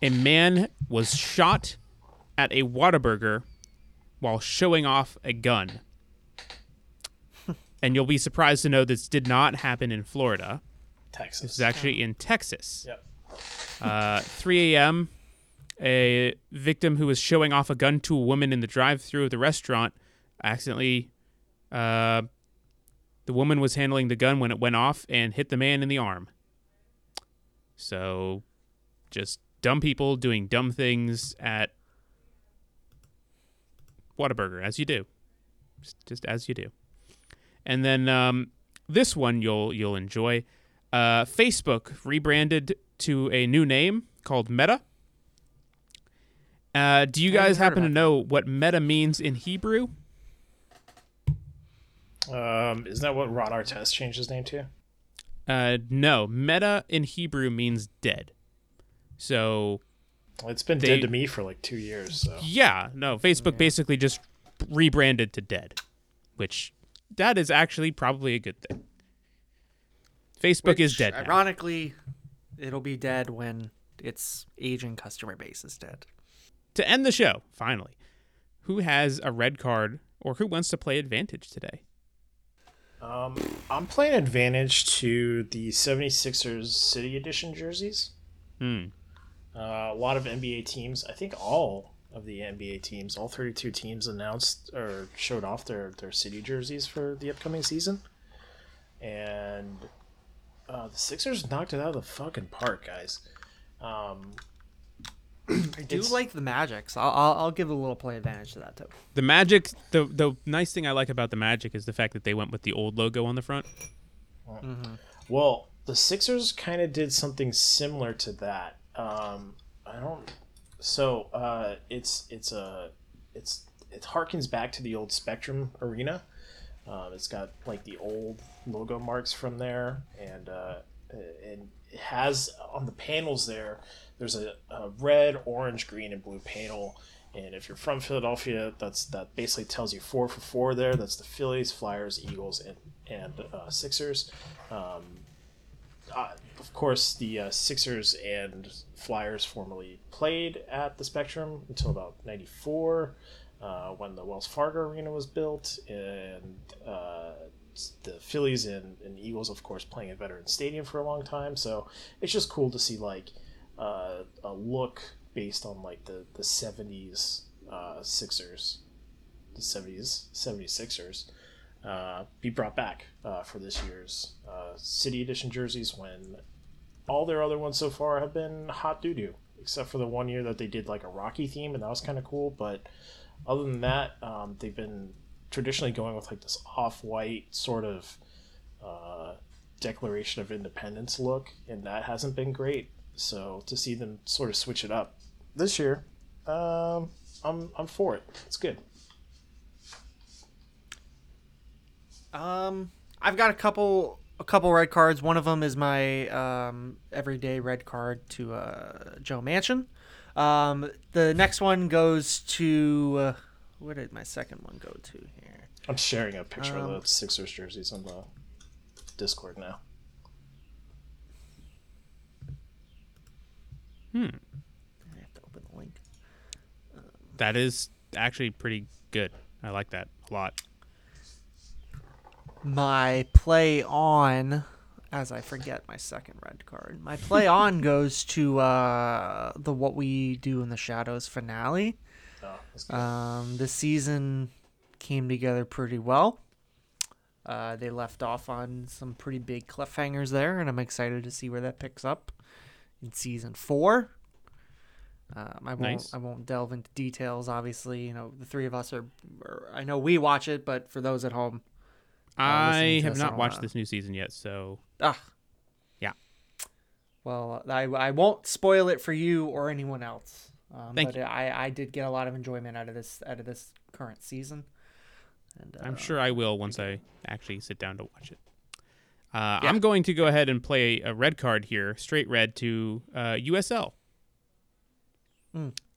a man was shot at a Whataburger while showing off a gun. and you'll be surprised to know this did not happen in Florida. Texas. This is actually in Texas. Yep. Uh, 3 a.m. A victim who was showing off a gun to a woman in the drive-through of the restaurant accidentally. Uh, the woman was handling the gun when it went off and hit the man in the arm. So, just dumb people doing dumb things at Whataburger, as you do, just, just as you do. And then um, this one you'll you'll enjoy. Uh, Facebook rebranded to a new name called Meta. Uh, do you guys happen to about know what Meta means in Hebrew? Um, isn't that what Ron Artest changed his name to? Uh, no, Meta in Hebrew means dead. So Well, it's been They- dead to me for like two years. So yeah, no, Facebook basically just rebranded to dead, which that is actually probably a good thing. Facebook is Which, dead now. Ironically, it'll be dead when its aging customer base is dead. To end the show, finally, who has a red card or who wants to play advantage today? Um, I'm playing advantage to the 76ers City Edition jerseys. Hmm. Uh, a lot of NBA teams, I think all of the NBA teams, all 32 teams announced or showed off their, their city jerseys for the upcoming season. And uh, the Sixers knocked it out of the fucking park, guys. Um, I do It's- like the Magic, so I'll, I'll, I'll give a little play advantage to that too. The Magic, the the nice thing I like about the Magic is the fact that they went with the old logo on the front. Well, the Sixers kind of did something similar to that. Um, I don't. So uh, it's it's a it's it harkens back to the old Spectrum Arena. Um, it's got like the old logo marks from there, and uh, and it has on the panels there. There's a, a red, orange, green, and blue panel. And if you're from Philadelphia, that's that basically tells you four for four there. That's the Phillies, Flyers, Eagles, and and uh, Sixers. Um, uh, of course, the uh, Sixers and Flyers formerly played at the Spectrum until about '94, uh, when the Wells Fargo Arena was built, and uh, the Phillies and, and Eagles, of course, playing at Veterans Stadium for a long time. So it's just cool to see like uh, a look based on like the the '70s uh, Sixers, the '70s '76ers uh, be brought back uh, for this year's City Edition jerseys when all their other ones so far have been hot doo doo, except for the one year that they did like a Rocky theme, and that was kind of cool. But other than that, um, they've been traditionally going with like this off white sort of uh, Declaration of Independence look, and that hasn't been great. So to see them sort of switch it up this year, um, I'm I'm for it. It's good. Um, I've got a couple a couple red cards. One of them is my um, everyday red card to uh, Joe Manchin. Um, the next one goes to uh, where did my second one go to here? I'm sharing a picture Um, of the Sixers jerseys on the Discord now. Hmm. I have to open the link. That is actually pretty good. I like that a lot. My play on, as I forget my second red card. My play on goes to uh, the What We Do in the Shadows finale. Oh. Um, the season came together pretty well. Uh, they left off on some pretty big cliffhangers there, and I'm excited to see where that picks up in season four. Um, I won't. Nice. I won't delve into details. Obviously, you know the three of us are. are I know we watch it, but for those at home, I have not watched this new season yet, so ah, yeah. well, I, I won't spoil it for you or anyone else. Um, Thank but you. I, I did get a lot of enjoyment out of this out of this current season. And, uh, I'm sure I will once I actually sit down to watch it. Uh, I'm going to go ahead and play a red card here, straight red to uh, USL.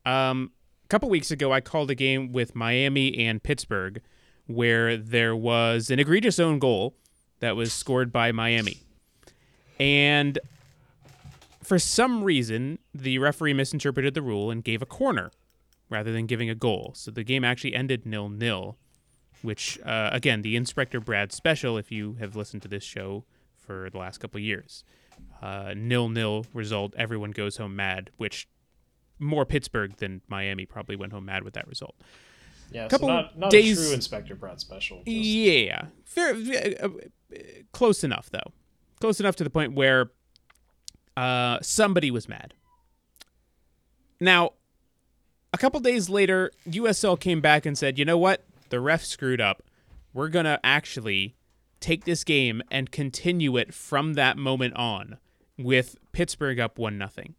Um, a couple weeks ago, I called a game with Miami and Pittsburgh where there was an egregious own goal that was scored by Miami. And for some reason, the referee misinterpreted the rule and gave a corner rather than giving a goal. So the game actually ended nil nil which uh, again the inspector brad special if you have listened to this show for the last couple years uh, nil nil result everyone goes home mad which more pittsburgh than miami probably went home mad with that result yeah, couple so not, not days- a true Inspector Brad special. Just, yeah fair uh, uh, close enough though close enough to the point where uh, somebody was mad now a couple days later, USL came back and said, you know what? The ref screwed up. We're going to actually take this game and continue it from that moment on with Pittsburgh up 1 nothing.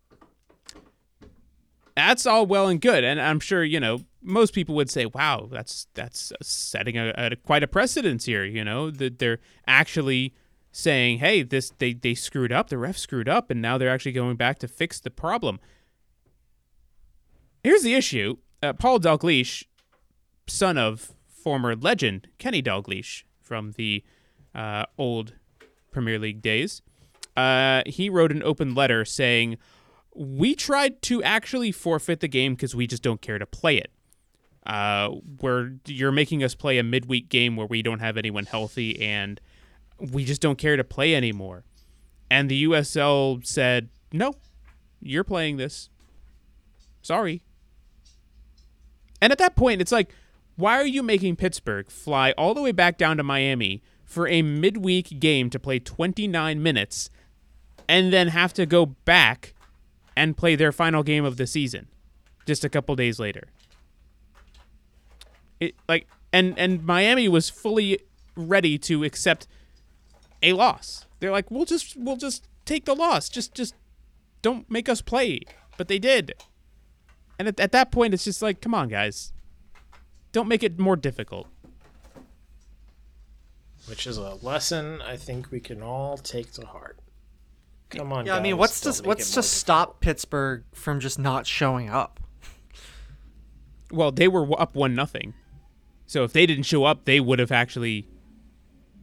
That's all well and good. And I'm sure, you know, most people would say, wow, that's that's setting a, a quite a precedence here, you know, that they're actually saying, hey, this they, they screwed up, the ref screwed up, and now they're actually going back to fix the problem. Here's the issue: uh, Paul Dalglish, son of former legend Kenny Dalglish from the uh, old Premier League days, uh, he wrote an open letter saying, "We tried to actually forfeit the game because we just don't care to play it. Uh, where you're making us play a midweek game where we don't have anyone healthy and we just don't care to play anymore." And the USL said, "No, you're playing this. Sorry." And at that point, it's like, why are you making Pittsburgh fly all the way back down to Miami for a midweek game to play 29 minutes and then have to go back and play their final game of the season just a couple days later? It like and and Miami was fully ready to accept a loss. They're like, "We'll just we'll just take the loss. Just just don't make us play." But they did. And at, at that point, it's just like, come on, guys. Don't make it more difficult. which is a lesson I think we can all take to heart. Come on, Yeah, I mean, what's don't to what's it to more stop Pittsburgh from just not showing up? Well, they were up one nothing, so if they didn't show up, they would have actually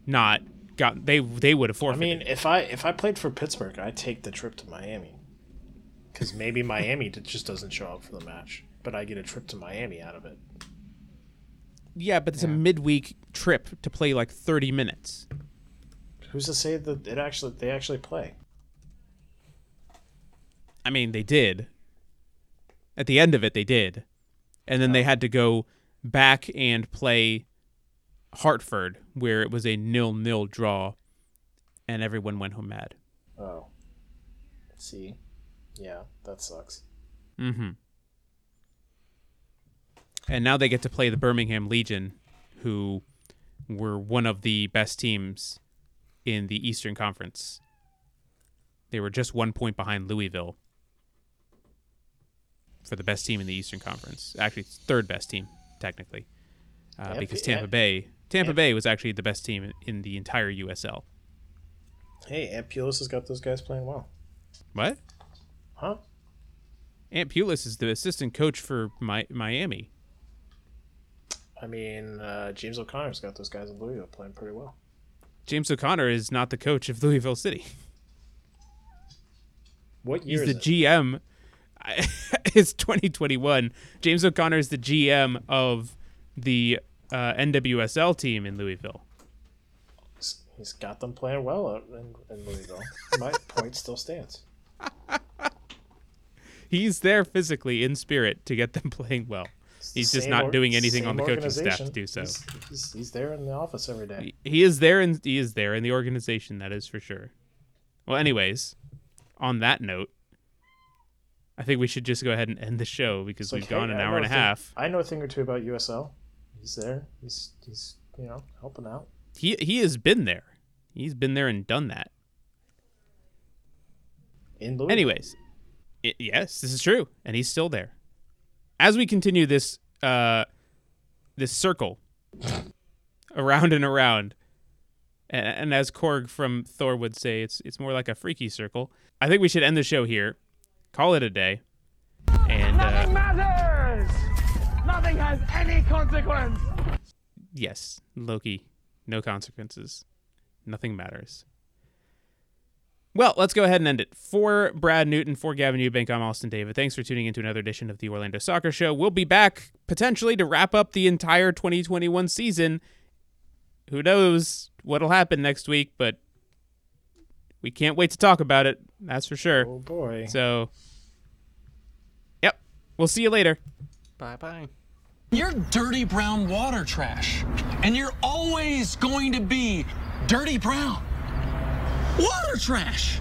not got. They they would have forfeited. I mean, if I if I played for Pittsburgh, I'd take the trip to Miami. Because maybe Miami just doesn't show up for the match, but I get a trip to Miami out of it. yeah, but it's a midweek trip to play like thirty minutes. Who's to say that it actually they actually play? I mean, they did. At the end of it, they did, and then they had to go back and play Hartford, where it was a nil-nil draw, and everyone went home mad. Oh, See, yeah, that sucks. Mm-hmm. And now they get to play the Birmingham Legion, who were one of the best teams in the Eastern Conference. They were just one point behind Louisville for the best team in the Eastern Conference. Actually, third best team technically, uh, Tampa- because Tampa Am- Bay Tampa Am- Bay was actually the best team in, the entire USL. Hey, Ant Pulis has got those guys playing well. What? Huh? Ant Pulis is the assistant coach for Mi- Miami. I mean, uh, James O'Connor's got those guys in Louisville playing pretty well. James O'Connor is not the coach of Louisville City. What year He's is the it? GM. It's 2021. James O'Connor is the GM of the uh, NWSL team in Louisville. He's- got them playing well in, in Louisville. My point still stands. He's there physically in spirit to get them playing well. He's just not or- doing anything on the coaching staff to do so. He's, he's, he's there in the office every day. He- He is there and he is there in the organization, that is for sure. Well, anyways, on that note, I think we should just go ahead and end the show because like, we've gone hey, an hour and a thing- half. I know a thing or two about USL. He's there. He's he's you know helping out. He he has been there. He's been there and done that. In Louisville. Anyways, i yes, this is true, and he's still there. As we continue this uh, this circle around and around, and, and as Korg from Thor would say, it's it's more like a freaky circle. I think we should end the show here, call it a day, and uh, matters! Nothing has any consequence! yes, Loki, no consequences, nothing matters. Well, let's go ahead and end it. For Brad Newton, for Gavin Ewbank, I'm Austin David. Thanks for tuning into another edition of the Orlando Soccer Show. We'll be back potentially to wrap up the entire 2021 season. Who knows what'll happen next week, but we can't wait to talk about it. That's for sure. Oh boy. So, yep. We'll see you later. Bye bye. You're dirty brown water trash. And you're always going to be dirty brown. Water trash!